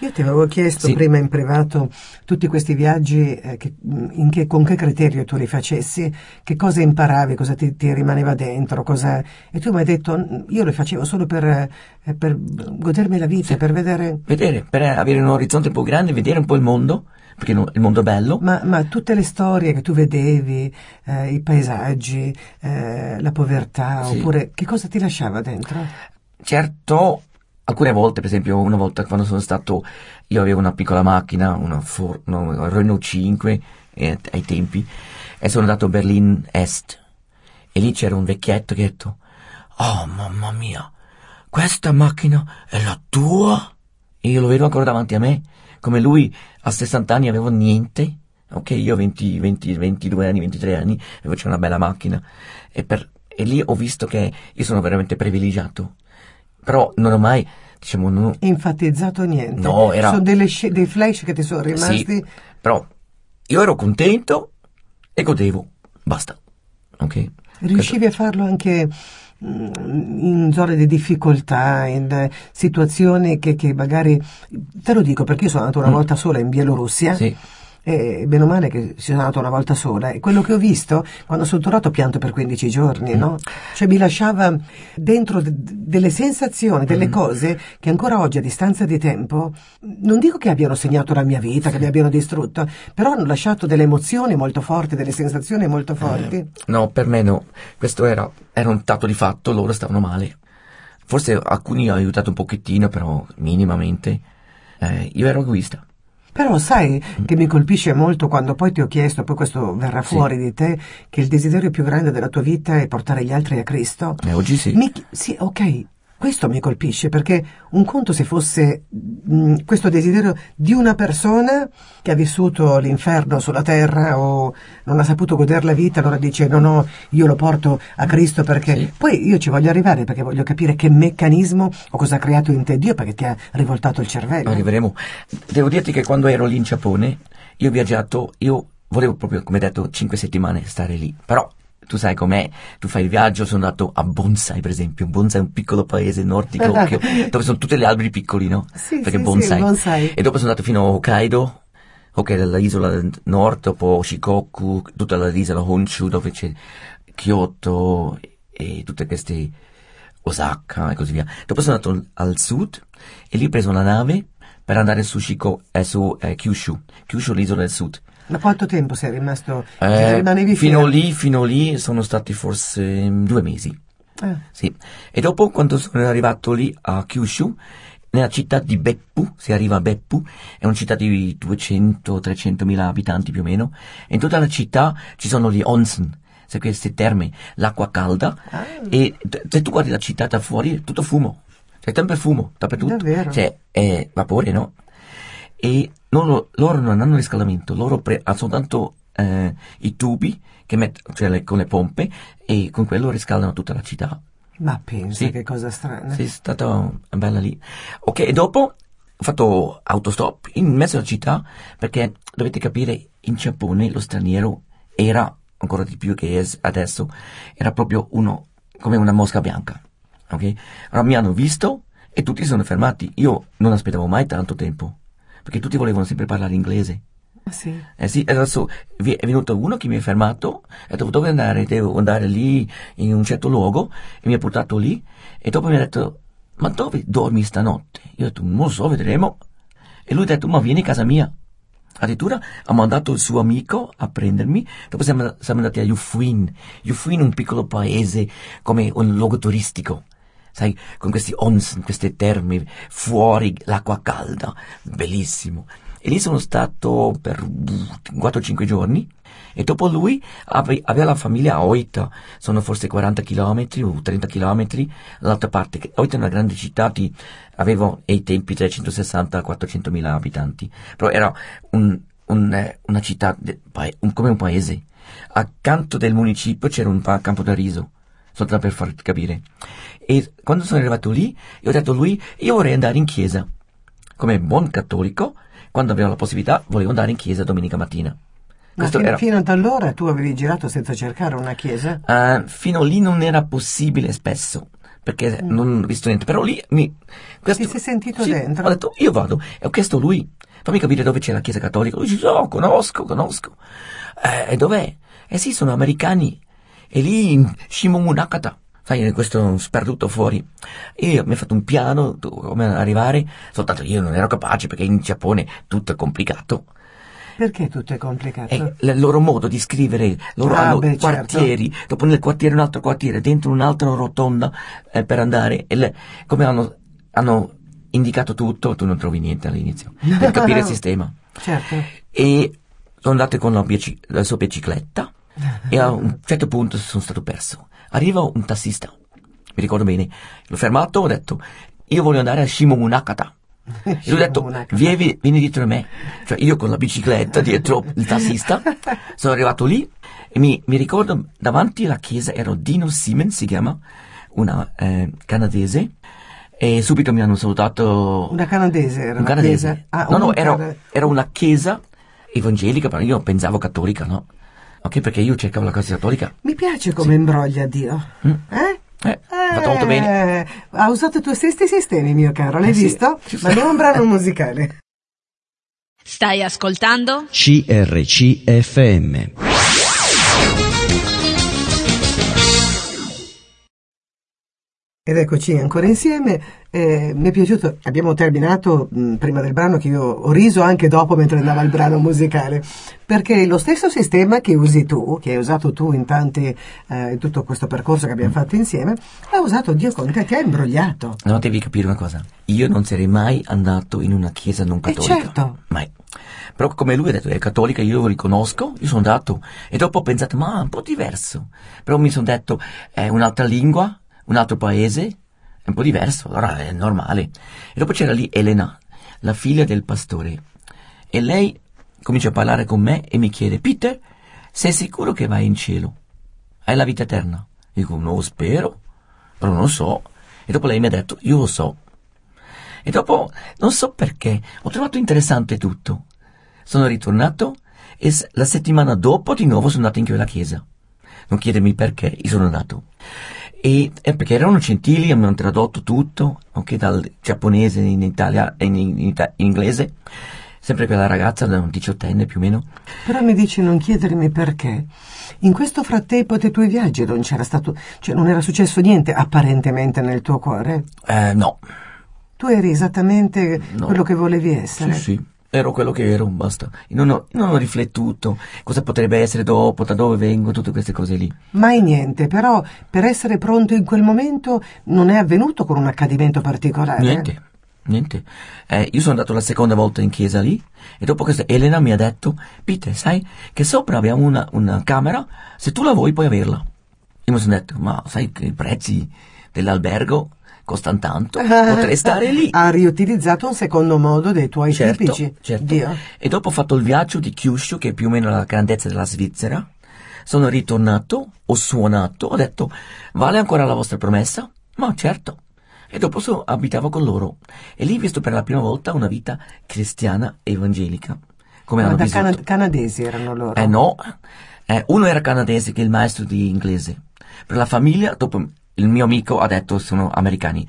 [SPEAKER 3] Io ti avevo chiesto
[SPEAKER 4] Sì.
[SPEAKER 3] prima in privato tutti questi viaggi, eh, che- in che- con che criterio tu li facessi, che cosa imparavi, cosa ti, ti rimaneva dentro, cosa... e tu mi hai detto "Mm, io li facevo solo per, eh, per godermi la vita,
[SPEAKER 4] Sì.
[SPEAKER 3] per vedere...
[SPEAKER 4] Vedere, per avere un orizzonte un po' grande, vedere un po' il mondo, perché il mondo è bello.
[SPEAKER 3] Ma, ma tutte le storie che tu vedevi, eh, i paesaggi, eh, la povertà,
[SPEAKER 4] Sì.
[SPEAKER 3] oppure che cosa ti lasciava dentro?
[SPEAKER 4] Certo, alcune volte, per esempio, una volta quando sono stato, io avevo una piccola macchina, una, Ford, no, Renault 5 eh, ai tempi, e sono andato a Berlin Est. E lì c'era un vecchietto che ha detto, oh mamma mia, questa macchina è la tua? E io lo vedo ancora davanti a me, come lui a 60 anni avevo niente. Ok, io ho 20, 20, 22 anni, 23 anni, avevo una bella macchina. E, per- e lì ho visto che io sono veramente privilegiato. Però non ho mai, diciamo, non
[SPEAKER 3] Enfatizzato niente.
[SPEAKER 4] No, era-
[SPEAKER 3] Sono delle sce- dei flash che ti sono rimasti.
[SPEAKER 4] Sì, però io ero contento e godevo. Basta. Ok?
[SPEAKER 3] Riuscivi a farlo anche mm, in zone di difficoltà, in eh, situazioni che, che magari... Te lo dico perché io sono andato una
[SPEAKER 4] Mm.
[SPEAKER 3] volta sola in Bielorussia.
[SPEAKER 4] Sì.
[SPEAKER 3] E bene o male che sono andato una volta sola e quello che ho visto quando sono tornato ho pianto per 15
[SPEAKER 4] Mm.
[SPEAKER 3] giorni, no? Cioè mi lasciava dentro de- delle sensazioni, delle
[SPEAKER 4] Mm.
[SPEAKER 3] cose che ancora oggi a distanza di tempo non dico che abbiano segnato la mia vita, che mi abbiano distrutto, però hanno lasciato delle emozioni molto forti, delle sensazioni molto forti.
[SPEAKER 4] Eh, no, per me no. Questo era, era un dato di fatto, loro stavano male. Forse alcuni ho aiutato un pochettino, però minimamente. Eh, io ero egoista.
[SPEAKER 3] Però sai che mi colpisce molto quando poi ti ho chiesto, poi questo verrà
[SPEAKER 4] Sì.
[SPEAKER 3] fuori di te, che il desiderio più grande della tua vita è portare gli altri a Cristo.
[SPEAKER 4] Eh, oggi sì.
[SPEAKER 3] Mi sì, ok, questo mi colpisce perché un conto se fosse mh, questo desiderio di una persona che ha vissuto l'inferno sulla terra o non ha saputo godere la vita, allora dice no, no, io lo porto a Cristo perché
[SPEAKER 4] Sì.
[SPEAKER 3] poi io ci voglio arrivare perché voglio capire che meccanismo o cosa ha creato in te Dio perché ti ha rivoltato il cervello.
[SPEAKER 4] Arriveremo. Devo dirti che quando ero lì in Giappone, io ho viaggiato, io volevo proprio, come detto, cinque settimane stare lì. Però, tu sai com'è, tu fai il viaggio, sono andato a Bonsai, per esempio. Bonsai è un piccolo paese nord di Tokyo, dove sono tutti gli alberi piccoli, no?
[SPEAKER 3] Sì,
[SPEAKER 4] Perché
[SPEAKER 3] sì,
[SPEAKER 4] bonsai.
[SPEAKER 3] sì, bonsai.
[SPEAKER 4] E dopo sono andato fino a Hokkaido, ok, l'isola del nord, dopo Shikoku, tutta l'isola Honshu, dove c'è Kyoto e tutte queste Osaka e così via. Dopo sono andato al sud e lì ho preso una nave per andare su, Shiko, eh, su eh, Kyushu, Kyushu l'isola del sud.
[SPEAKER 3] Ma quanto tempo sei rimasto?
[SPEAKER 4] Eh,
[SPEAKER 3] rimanevi
[SPEAKER 4] fino
[SPEAKER 3] fermo?
[SPEAKER 4] lì, fino lì sono stati forse mm, due mesi.
[SPEAKER 3] Ah.
[SPEAKER 4] Sì. E dopo, quando sono arrivato lì a Kyushu, nella città di Beppu, si arriva a Beppu, è una città di 200-300 mila abitanti più o meno, e in tutta la città ci sono gli onsen, sai queste terme, l'acqua calda,
[SPEAKER 3] Ah.
[SPEAKER 4] e se tu guardi la città da fuori è tutto fumo, c'è sempre fumo dappertutto,
[SPEAKER 3] Davvero?
[SPEAKER 4] cioè è vapore, no? E loro, loro non hanno riscaldamento, loro pre- hanno soltanto eh, i tubi che met- cioè le- con le pompe e con quello riscaldano tutta la città.
[SPEAKER 3] Ma pensa
[SPEAKER 4] Sì.
[SPEAKER 3] che cosa strana.
[SPEAKER 4] Sì, è stata bella lì. Ok, e dopo ho fatto autostop in mezzo alla città perché dovete capire, in Giappone lo straniero era ancora di più che es- adesso, era proprio uno come una mosca bianca. Ok? Allora mi hanno visto e tutti sono fermati. Io non aspettavo mai tanto tempo perché tutti volevano sempre parlare inglese.
[SPEAKER 3] Ah, sì.
[SPEAKER 4] Eh sì, adesso è venuto uno che mi ha fermato, ha detto dove andare? Devo andare lì in un certo luogo e mi ha portato lì e dopo mi ha detto ma dove dormi stanotte? Io ho detto non so, vedremo. E lui ha detto ma vieni a casa mia. Addirittura ha mandato il suo amico a prendermi, dopo siamo, siamo andati a Yufuin. Yufuin è un piccolo paese come un luogo turistico. Sai, con questi onsen, queste terme, fuori l'acqua calda, bellissimo. E lì sono stato per 4-5 giorni e dopo lui ave- aveva la famiglia a Oita, sono forse 40 km o 30 km dall'altra parte. Oita è una grande città, di, avevo ai tempi 360-400 mila abitanti, però era un- un, eh, una città un- come un paese. Accanto del municipio c'era un campo da riso, soltanto per farti capire. E quando sono arrivato lì, io ho detto a lui, io vorrei andare in chiesa. Come buon cattolico, quando avevo la possibilità, volevo andare in chiesa domenica mattina.
[SPEAKER 3] Ma fino,
[SPEAKER 4] era-
[SPEAKER 3] fino ad allora tu avevi girato senza cercare una chiesa?
[SPEAKER 4] Ah, fino lì non era possibile spesso, perché non ho visto niente. Però lì mi... Questo,
[SPEAKER 3] Mm. Ti sei sentito
[SPEAKER 4] sì,
[SPEAKER 3] dentro?
[SPEAKER 4] Ho detto, io vado. E ho chiesto a lui, fammi capire dove c'è la chiesa cattolica. Lui dice, oh, conosco, conosco. Eh, e dov'è? Eh sì, sono americani. E lì in Shimomunakata. Sai, questo sperduto fuori. Io mi ho fatto un piano, tu- come arrivare, soltanto io non ero capace perché in Giappone tutto è complicato.
[SPEAKER 3] Perché tutto è complicato?
[SPEAKER 4] E il loro modo di scrivere, loro
[SPEAKER 3] Ah,
[SPEAKER 4] hanno
[SPEAKER 3] beh, certo.
[SPEAKER 4] quartieri, dopo nel quartiere un altro quartiere, dentro un'altra rotonda eh, per andare, e le- come hanno, hanno indicato tutto, tu non trovi niente all'inizio, per capire il sistema.
[SPEAKER 3] Certo.
[SPEAKER 4] E sono andato con la, la sua bicicletta e a un certo punto sono stato perso. Arriva un tassista, mi ricordo bene, l'ho fermato, ho detto, io voglio andare a Shimomunakata. E lui ha detto, vieni, vieni dietro a me. Cioè io con la bicicletta dietro il tassista, sono arrivato lì e mi, mi ricordo davanti alla chiesa ero Dino Siemens, si chiama, una eh, canadese, e subito mi hanno salutato
[SPEAKER 3] Una canadese era
[SPEAKER 4] un
[SPEAKER 3] una
[SPEAKER 4] canadese.
[SPEAKER 3] Ah,
[SPEAKER 4] no, no, era, era una chiesa evangelica, però io pensavo cattolica, no? Ok, perché io cercavo la chiesa cattolica.
[SPEAKER 3] Mi piace come imbroglia Dio.
[SPEAKER 4] Mm.
[SPEAKER 3] Eh?
[SPEAKER 4] Eh, fatto molto bene.
[SPEAKER 3] Eh, Ha usato i tuoi stessi sistemi, mio caro, l'hai
[SPEAKER 4] Eh sì,
[SPEAKER 3] visto? Ma a un brano musicale.
[SPEAKER 1] Stai ascoltando?
[SPEAKER 2] CRCFM.
[SPEAKER 3] Ed eccoci ancora insieme. Eh, mi è piaciuto, abbiamo terminato mh, prima del brano che io ho riso anche dopo mentre andava il brano musicale, perché lo stesso sistema che usi tu, che hai usato tu in tanti, eh, in tutto questo percorso che abbiamo fatto insieme, l'ha usato Dio con te, ti ha imbrogliato.
[SPEAKER 4] No, devi capire una cosa. Io non sarei mai andato in una chiesa non cattolica.
[SPEAKER 3] certo.
[SPEAKER 4] Mai. Però come lui ha detto, è cattolica, io lo riconosco, io sono andato. E dopo ho pensato, ma è un po' diverso. Però mi sono detto, è un'altra lingua, un altro paese, un po' diverso, allora è normale. E dopo c'era lì Elena, la figlia del pastore. E lei comincia a parlare con me e mi chiede, Peter, sei sicuro che vai in cielo? Hai la vita eterna? Dico, non lo spero, però non lo so. E dopo lei mi ha detto, io lo so. E dopo, non so perché, ho trovato interessante tutto. Sono ritornato e la settimana dopo di nuovo sono andato in quella chiesa. Non chiedermi perché, io sono andato. E, e perché erano gentili, hanno tradotto tutto, anche dal giapponese in Italia, in, in- in in inglese. Sempre quella ragazza, da un diciottenne più o meno.
[SPEAKER 3] Però mi dici non chiedermi perché. In questo frattempo dei tuoi viaggi non c'era stato, cioè non era successo niente apparentemente nel tuo cuore.
[SPEAKER 4] Eh, no.
[SPEAKER 3] Tu eri esattamente
[SPEAKER 4] No.
[SPEAKER 3] quello che volevi essere.
[SPEAKER 4] Sì, sì. Ero quello che ero, basta. Non ho, non ho riflettuto cosa potrebbe essere dopo, da dove vengo, tutte queste cose lì.
[SPEAKER 3] Mai niente, però per essere pronto in quel momento non è avvenuto con un accadimento particolare.
[SPEAKER 4] Niente, niente. Eh, io sono andato la seconda volta in chiesa lì e dopo questo Elena mi ha detto, Peter, sai che sopra abbiamo una, una camera, se tu la vuoi puoi averla. Io mi sono detto, ma sai che i prezzi dell'albergo costano tanto, potrei stare lì.
[SPEAKER 3] Ha riutilizzato un secondo modo dei tuoi
[SPEAKER 4] Certo,
[SPEAKER 3] tipici.
[SPEAKER 4] certo.
[SPEAKER 3] Dio.
[SPEAKER 4] E dopo ho fatto il viaggio di Kyushu, che è più o meno la grandezza della Svizzera. Sono ritornato, ho suonato, ho detto, vale ancora la vostra promessa? Ma certo. E dopo so- abitavo con loro. E lì ho visto per la prima volta una vita cristiana evangelica. Come
[SPEAKER 3] Ma
[SPEAKER 4] hanno
[SPEAKER 3] da cana- canadesi erano loro.
[SPEAKER 4] Eh no, Eh, uno era canadese che è il maestro di inglese. Per la famiglia, dopo il mio amico ha detto sono americani.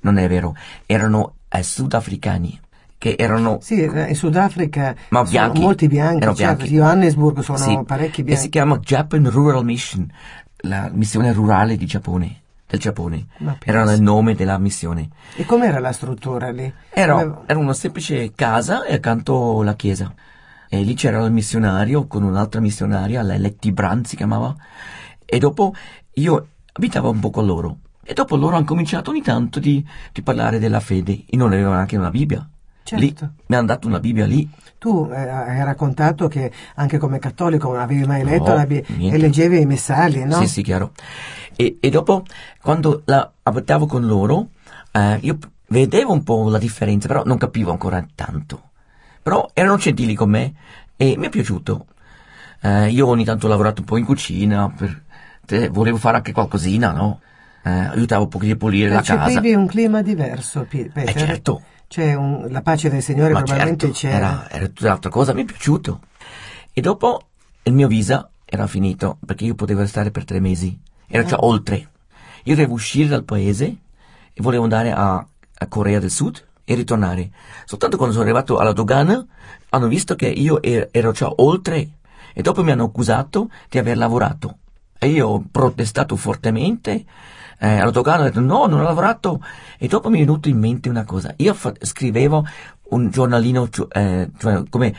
[SPEAKER 4] Non è vero, erano eh, sudafricani, che erano
[SPEAKER 3] Sì, eh, in Sudafrica
[SPEAKER 4] ma
[SPEAKER 3] sono
[SPEAKER 4] bianchi.
[SPEAKER 3] molti bianchi,
[SPEAKER 4] Erano
[SPEAKER 3] certo,
[SPEAKER 4] bianchi.
[SPEAKER 3] Johannesburg sono
[SPEAKER 4] Sì.
[SPEAKER 3] parecchi
[SPEAKER 4] E si
[SPEAKER 3] bianchi.
[SPEAKER 4] chiama Japan Rural Mission, la missione rurale di Giappone, del Giappone. Era il nome della missione.
[SPEAKER 3] E com'era la struttura lì?
[SPEAKER 4] Era,
[SPEAKER 3] Come-
[SPEAKER 4] era una semplice casa e accanto la chiesa. E lì c'era il missionario con un'altra missionaria, la Letty Brand si chiamava. E dopo io abitavo un po' con loro. E dopo loro hanno cominciato ogni tanto di, di parlare della fede. E non avevano anche una Bibbia.
[SPEAKER 3] Certo.
[SPEAKER 4] Lì mi hanno dato una Bibbia lì.
[SPEAKER 3] Tu eh, hai raccontato che anche come cattolico non avevi mai letto
[SPEAKER 4] No,
[SPEAKER 3] la Bi-
[SPEAKER 4] niente.
[SPEAKER 3] e leggevi i messali, no?
[SPEAKER 4] Sì, sì, chiaro. E, e dopo, quando la, abitavo con loro, eh, io vedevo un po' la differenza, però non capivo ancora tanto. Però erano gentili con me e mi è piaciuto. Eh, io ogni tanto ho lavorato un po' in cucina, per, te- volevo fare anche qualcosina, no? Eh, aiutavo un po' a pulire la casa.
[SPEAKER 3] Percepivi un clima diverso,
[SPEAKER 4] Eh,
[SPEAKER 3] Peter?
[SPEAKER 4] certo.
[SPEAKER 3] C'è un- la pace del Signore
[SPEAKER 4] Ma
[SPEAKER 3] probabilmente
[SPEAKER 4] certo,
[SPEAKER 3] c'era.
[SPEAKER 4] era, era tutt'altra cosa, mi è piaciuto. E dopo il mio visa era finito perché io potevo restare per tre mesi. Era già oltre. Io dovevo uscire dal paese e volevo andare a, a Corea del Sud e ritornare. Soltanto quando sono arrivato alla dogana hanno visto che io er- ero già oltre e dopo mi hanno accusato di aver lavorato. E io ho protestato fortemente. Eh, alla dogana ho detto no, non ho lavorato. E dopo mi è venuto in mente una cosa. Io fa- scrivevo un giornalino, gio- eh, cioè come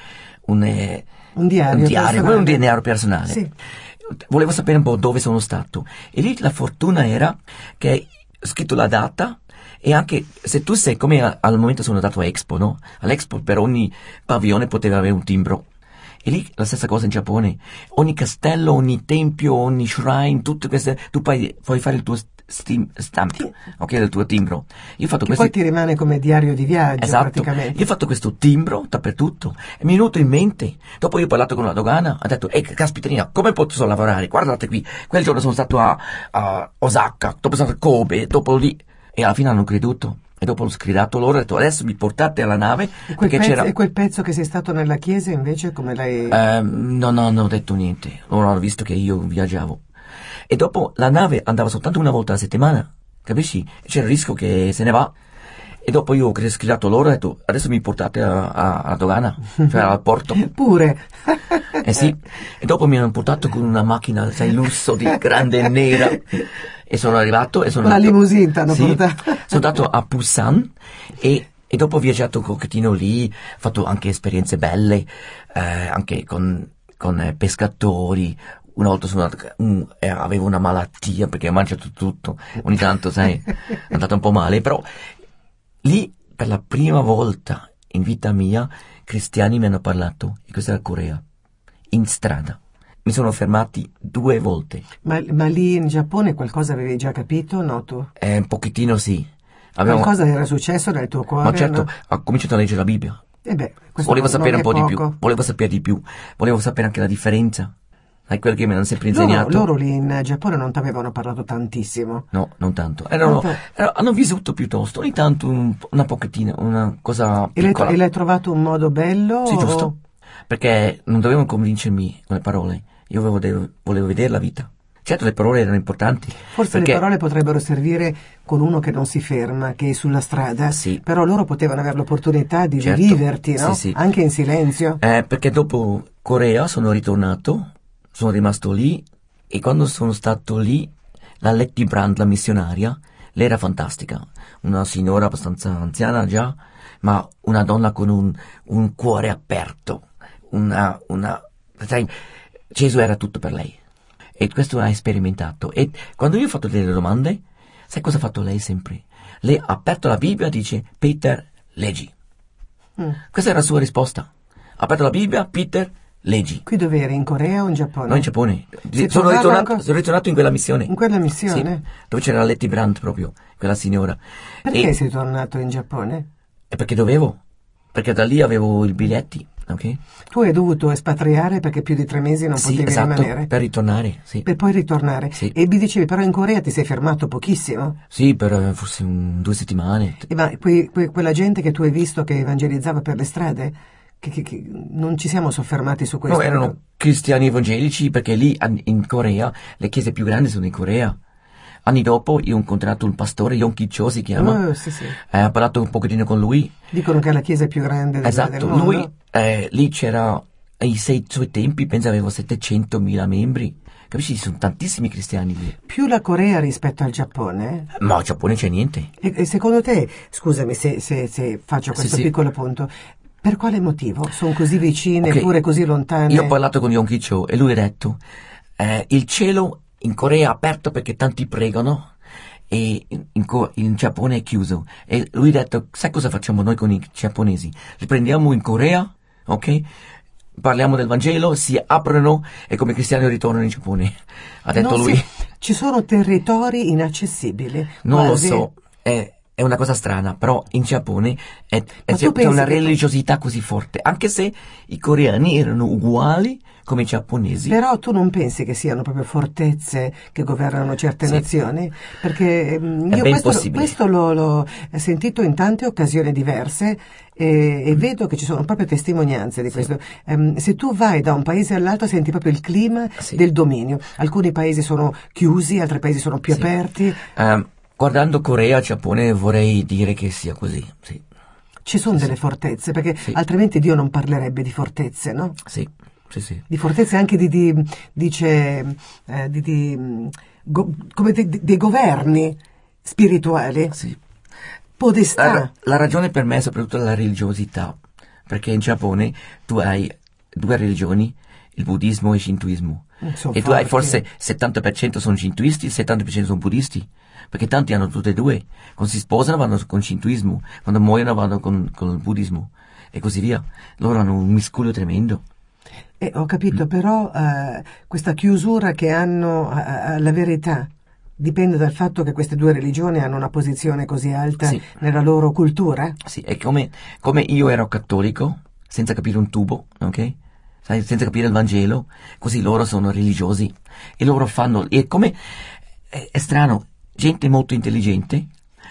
[SPEAKER 4] un, eh,
[SPEAKER 3] Un diario
[SPEAKER 4] un diario,
[SPEAKER 3] personale.
[SPEAKER 4] un diario personale.
[SPEAKER 3] Sì.
[SPEAKER 4] Volevo sapere un po' dove sono stato. E lì la fortuna era che ho scritto la data e anche se tu sei come al momento sono andato a Expo, no? All'Expo per ogni padiglione poteva avere un timbro. E lì la stessa cosa in Giappone. Ogni castello, ogni tempio, ogni shrine, tutte queste, tu puoi, puoi fare il tuo stim- stamp, ok, del tuo timbro. Io ho fatto questo.
[SPEAKER 3] poi ti rimane come diario di viaggio
[SPEAKER 4] Esatto,
[SPEAKER 3] praticamente.
[SPEAKER 4] io ho fatto questo timbro dappertutto e mi è venuto in mente. Dopo io ho parlato con la dogana, ha detto, ehi caspiterina, come posso lavorare? Guardate qui, quel giorno sono stato a, a Osaka, dopo sono stato a Kobe, dopo lì. E alla fine hanno creduto. E dopo ho scridato loro, ho detto, adesso mi portate alla nave,
[SPEAKER 3] E quel, pezzo, e quel pezzo che sei stato nella chiesa invece come l'hai...
[SPEAKER 4] Ehm, no, no, non ho detto niente. Loro hanno visto che io viaggiavo. E dopo la nave andava soltanto una volta alla settimana, capisci? C'era il rischio che se ne va. E dopo io ho scridato loro e ho detto, adesso mi portate a, a, a dogana, cioè al porto.
[SPEAKER 3] Pure.
[SPEAKER 4] Eh sì. E dopo mi hanno portato con una macchina, sai, lusso di grande e nera. E sono arrivato e sono
[SPEAKER 3] la
[SPEAKER 4] andato-
[SPEAKER 3] limousine t'hanno
[SPEAKER 4] Sì.
[SPEAKER 3] portato.
[SPEAKER 4] Sono andato a Busan e, e dopo ho viaggiato un pochettino lì, ho fatto anche esperienze belle, eh, anche con, con eh, pescatori. Una volta sono andato, un- eh, avevo una malattia perché ho mangiato tutto, ogni tanto, sai, è andato un po' male, però lì per la prima volta in vita mia cristiani mi hanno parlato di questa Corea, in strada. Mi sono fermati due volte,
[SPEAKER 3] Ma, ma lì in Giappone qualcosa avevi già capito, no tu?
[SPEAKER 4] eh, un pochettino sì. Abbiamo-
[SPEAKER 3] Qualcosa era successo nel tuo cuore?
[SPEAKER 4] Ma certo,
[SPEAKER 3] no?
[SPEAKER 4] ho cominciato a leggere la Bibbia.
[SPEAKER 3] Eh beh, questo
[SPEAKER 4] Volevo sapere un po'
[SPEAKER 3] è
[SPEAKER 4] di più.
[SPEAKER 3] poco.
[SPEAKER 4] Volevo sapere di più. Volevo sapere anche la differenza. Sai quello che mi hanno sempre
[SPEAKER 3] Loro,
[SPEAKER 4] insegnato?
[SPEAKER 3] loro lì in Giappone non ti avevano parlato tantissimo.
[SPEAKER 4] No, non tanto. Erano, erano- hanno vissuto piuttosto. Ogni tanto un- una pochettina, una cosa
[SPEAKER 3] E l'hai,
[SPEAKER 4] piccola.
[SPEAKER 3] e l'hai trovato un modo bello?
[SPEAKER 4] Sì,
[SPEAKER 3] o-
[SPEAKER 4] giusto. Perché non dovevano convincermi con le parole. Io volevo, volevo vedere la vita. Certo, le parole erano importanti.
[SPEAKER 3] Forse
[SPEAKER 4] perché
[SPEAKER 3] le parole potrebbero servire con uno che non si ferma, che è sulla strada,
[SPEAKER 4] Sì.
[SPEAKER 3] però loro potevano avere l'opportunità di
[SPEAKER 4] Certo.
[SPEAKER 3] viverti, no?
[SPEAKER 4] Sì, sì.
[SPEAKER 3] Anche in silenzio.
[SPEAKER 4] Eh, perché dopo Corea sono ritornato, sono rimasto lì e quando sono stato lì, la Letty Brand, la missionaria, lei era fantastica, una signora abbastanza anziana già, ma una donna con un, un cuore aperto, una, una, sai, Gesù era tutto per lei. E questo ha sperimentato. E quando io ho fatto delle domande, sai cosa ha fatto lei sempre? Lei ha aperto la Bibbia e dice, Peter, leggi.
[SPEAKER 3] Mm.
[SPEAKER 4] Questa era la sua risposta. Ha aperto la Bibbia, Peter, leggi.
[SPEAKER 3] Qui dove eri? In Corea o in Giappone?
[SPEAKER 4] No, in Giappone. Sono
[SPEAKER 3] tornato
[SPEAKER 4] ritornato,
[SPEAKER 3] anche-
[SPEAKER 4] sono ritornato in quella missione.
[SPEAKER 3] In quella missione?
[SPEAKER 4] Sì, dove c'era Letty Brandt proprio, quella signora.
[SPEAKER 3] Perché
[SPEAKER 4] E-
[SPEAKER 3] sei tornato in Giappone?
[SPEAKER 4] e perché dovevo. Perché da lì avevo i biglietti, ok?
[SPEAKER 3] Tu hai dovuto espatriare perché più di tre mesi non
[SPEAKER 4] sì,
[SPEAKER 3] potevi
[SPEAKER 4] esatto,
[SPEAKER 3] rimanere.
[SPEAKER 4] per ritornare, sì.
[SPEAKER 3] Per poi ritornare.
[SPEAKER 4] Sì.
[SPEAKER 3] E mi dicevi, però in Corea ti sei fermato pochissimo.
[SPEAKER 4] Sì, per eh, forse un- due settimane.
[SPEAKER 3] E ma quei- que- quella gente che tu hai visto che evangelizzava per le strade, che, che- che- non ci siamo soffermati su questo.
[SPEAKER 4] No, erano cristiani evangelici perché lì in Corea le chiese più grandi sono in Corea. Anni dopo io ho incontrato un pastore, Yonki Cho si chiama,
[SPEAKER 3] Oh, sì, sì.
[SPEAKER 4] eh, ho parlato un pochettino con lui.
[SPEAKER 3] Dicono che è la chiesa più grande del,
[SPEAKER 4] Esatto,
[SPEAKER 3] del mondo.
[SPEAKER 4] lui eh, lì c'era, ai sei, suoi tempi penso aveva 700.000 membri. Capisci? Ci sono tantissimi cristiani lì.
[SPEAKER 3] Più la Corea rispetto al Giappone.
[SPEAKER 4] Ma in Giappone c'è niente.
[SPEAKER 3] E, e secondo te, scusami se, se- se faccio questo
[SPEAKER 4] sì.
[SPEAKER 3] piccolo punto, per quale motivo? Sono così vicine
[SPEAKER 4] Ok,
[SPEAKER 3] eppure così lontane?
[SPEAKER 4] Io ho parlato con Yonki Cho e lui ha detto eh, il cielo in Corea è aperto perché tanti pregano e in, in in Giappone è chiuso. E lui ha detto sai cosa facciamo noi con i giapponesi? Li prendiamo in Corea, ok? Parliamo del Vangelo, si aprono e come cristiani ritornano in Giappone. Ha detto
[SPEAKER 3] Non
[SPEAKER 4] lui.
[SPEAKER 3] si- ci sono territori inaccessibili.
[SPEAKER 4] Non
[SPEAKER 3] quasi.
[SPEAKER 4] lo so, è, è una cosa strana, però in Giappone è, è- c'è una religiosità così forte, anche se i coreani erano uguali come i giapponesi.
[SPEAKER 3] Però tu non pensi che siano proprio fortezze che governano certe
[SPEAKER 4] Sì.
[SPEAKER 3] nazioni? Perché ehm,
[SPEAKER 4] È
[SPEAKER 3] io
[SPEAKER 4] ben
[SPEAKER 3] questo, questo l'ho, l'ho sentito in tante occasioni diverse e,
[SPEAKER 4] Mm.
[SPEAKER 3] e vedo che ci sono proprio testimonianze di questo. Ehm, se tu vai da un paese all'altro senti proprio il clima
[SPEAKER 4] Sì.
[SPEAKER 3] del dominio. Alcuni paesi sono chiusi, altri paesi sono più aperti.
[SPEAKER 4] Ehm, guardando Corea Giappone vorrei dire che sia così, sì,
[SPEAKER 3] Ci sono delle fortezze, perché
[SPEAKER 4] Sì.
[SPEAKER 3] altrimenti Dio non parlerebbe di fortezze, no?
[SPEAKER 4] sì, sì, sì.
[SPEAKER 3] di fortezze anche di, di- dice eh, di, di, go- come de- de- dei governi spirituali
[SPEAKER 4] sì.
[SPEAKER 3] podestà
[SPEAKER 4] La, la ragione per me è soprattutto la religiosità, perché in Giappone tu hai due religioni, il buddismo e il shintoismo.
[SPEAKER 3] Sono
[SPEAKER 4] e tu hai forse 70% sono shintoisti, 70% sono buddisti, perché tanti hanno tutte e due. Quando si sposano vanno con shintoismo, quando muoiono vanno con, con il buddismo e così via. Loro hanno un miscuglio tremendo.
[SPEAKER 3] Eh, ho capito però eh, questa chiusura che hanno alla verità dipende dal fatto che queste due religioni hanno una posizione così alta
[SPEAKER 4] Sì.
[SPEAKER 3] nella loro cultura
[SPEAKER 4] Sì, è come, come io ero cattolico, senza capire un tubo, ok? Senza capire il Vangelo, così loro sono religiosi e loro fanno, è come, è, è strano, gente molto intelligente,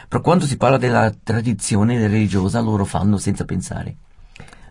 [SPEAKER 4] però quando si parla della tradizione religiosa loro fanno senza pensare,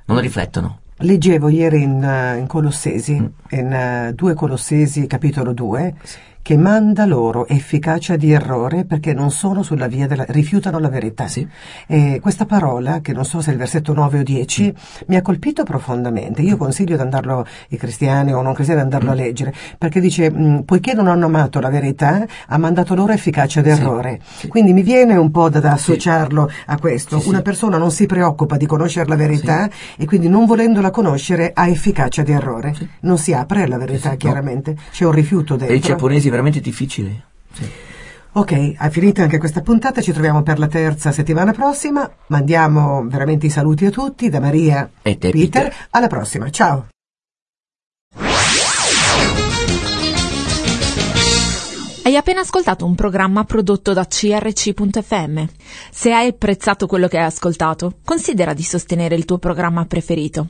[SPEAKER 4] non riflettono.
[SPEAKER 3] Leggevo ieri in, eh, in Colossesi,
[SPEAKER 4] Mm.
[SPEAKER 3] in eh, 2 Colossesi capitolo 2, che manda loro efficacia di errore perché non sono sulla via della... rifiutano la verità.
[SPEAKER 4] Sì.
[SPEAKER 3] E questa parola, che non so se è il versetto 9 o 10,
[SPEAKER 4] Mm.
[SPEAKER 3] mi ha colpito profondamente. Io consiglio di andarlo, i cristiani o non cristiani, di andarlo
[SPEAKER 4] Mm.
[SPEAKER 3] a leggere, perché dice, mh, poiché non hanno amato la verità, ha mandato loro efficacia d'errore.
[SPEAKER 4] sì.
[SPEAKER 3] Quindi mi viene un po' da, da associarlo a questo.
[SPEAKER 4] Sì,
[SPEAKER 3] Una
[SPEAKER 4] sì.
[SPEAKER 3] persona non si preoccupa di conoscere la verità e quindi non volendola conoscere ha efficacia di errore. Non si apre alla verità,
[SPEAKER 4] Sì, sì, no.
[SPEAKER 3] chiaramente. C'è un rifiuto
[SPEAKER 4] Per i
[SPEAKER 3] dentro.
[SPEAKER 4] giapponesi veramente difficile. Sì.
[SPEAKER 3] Ok, ha finito anche questa puntata, ci troviamo per la terza settimana prossima. Mandiamo veramente i saluti a tutti da Maria
[SPEAKER 4] E te,
[SPEAKER 3] Peter.
[SPEAKER 4] Peter.
[SPEAKER 3] Alla prossima, ciao.
[SPEAKER 1] Hai appena ascoltato un programma prodotto da crc.fm. Se hai apprezzato quello che hai ascoltato, considera di sostenere il tuo programma preferito.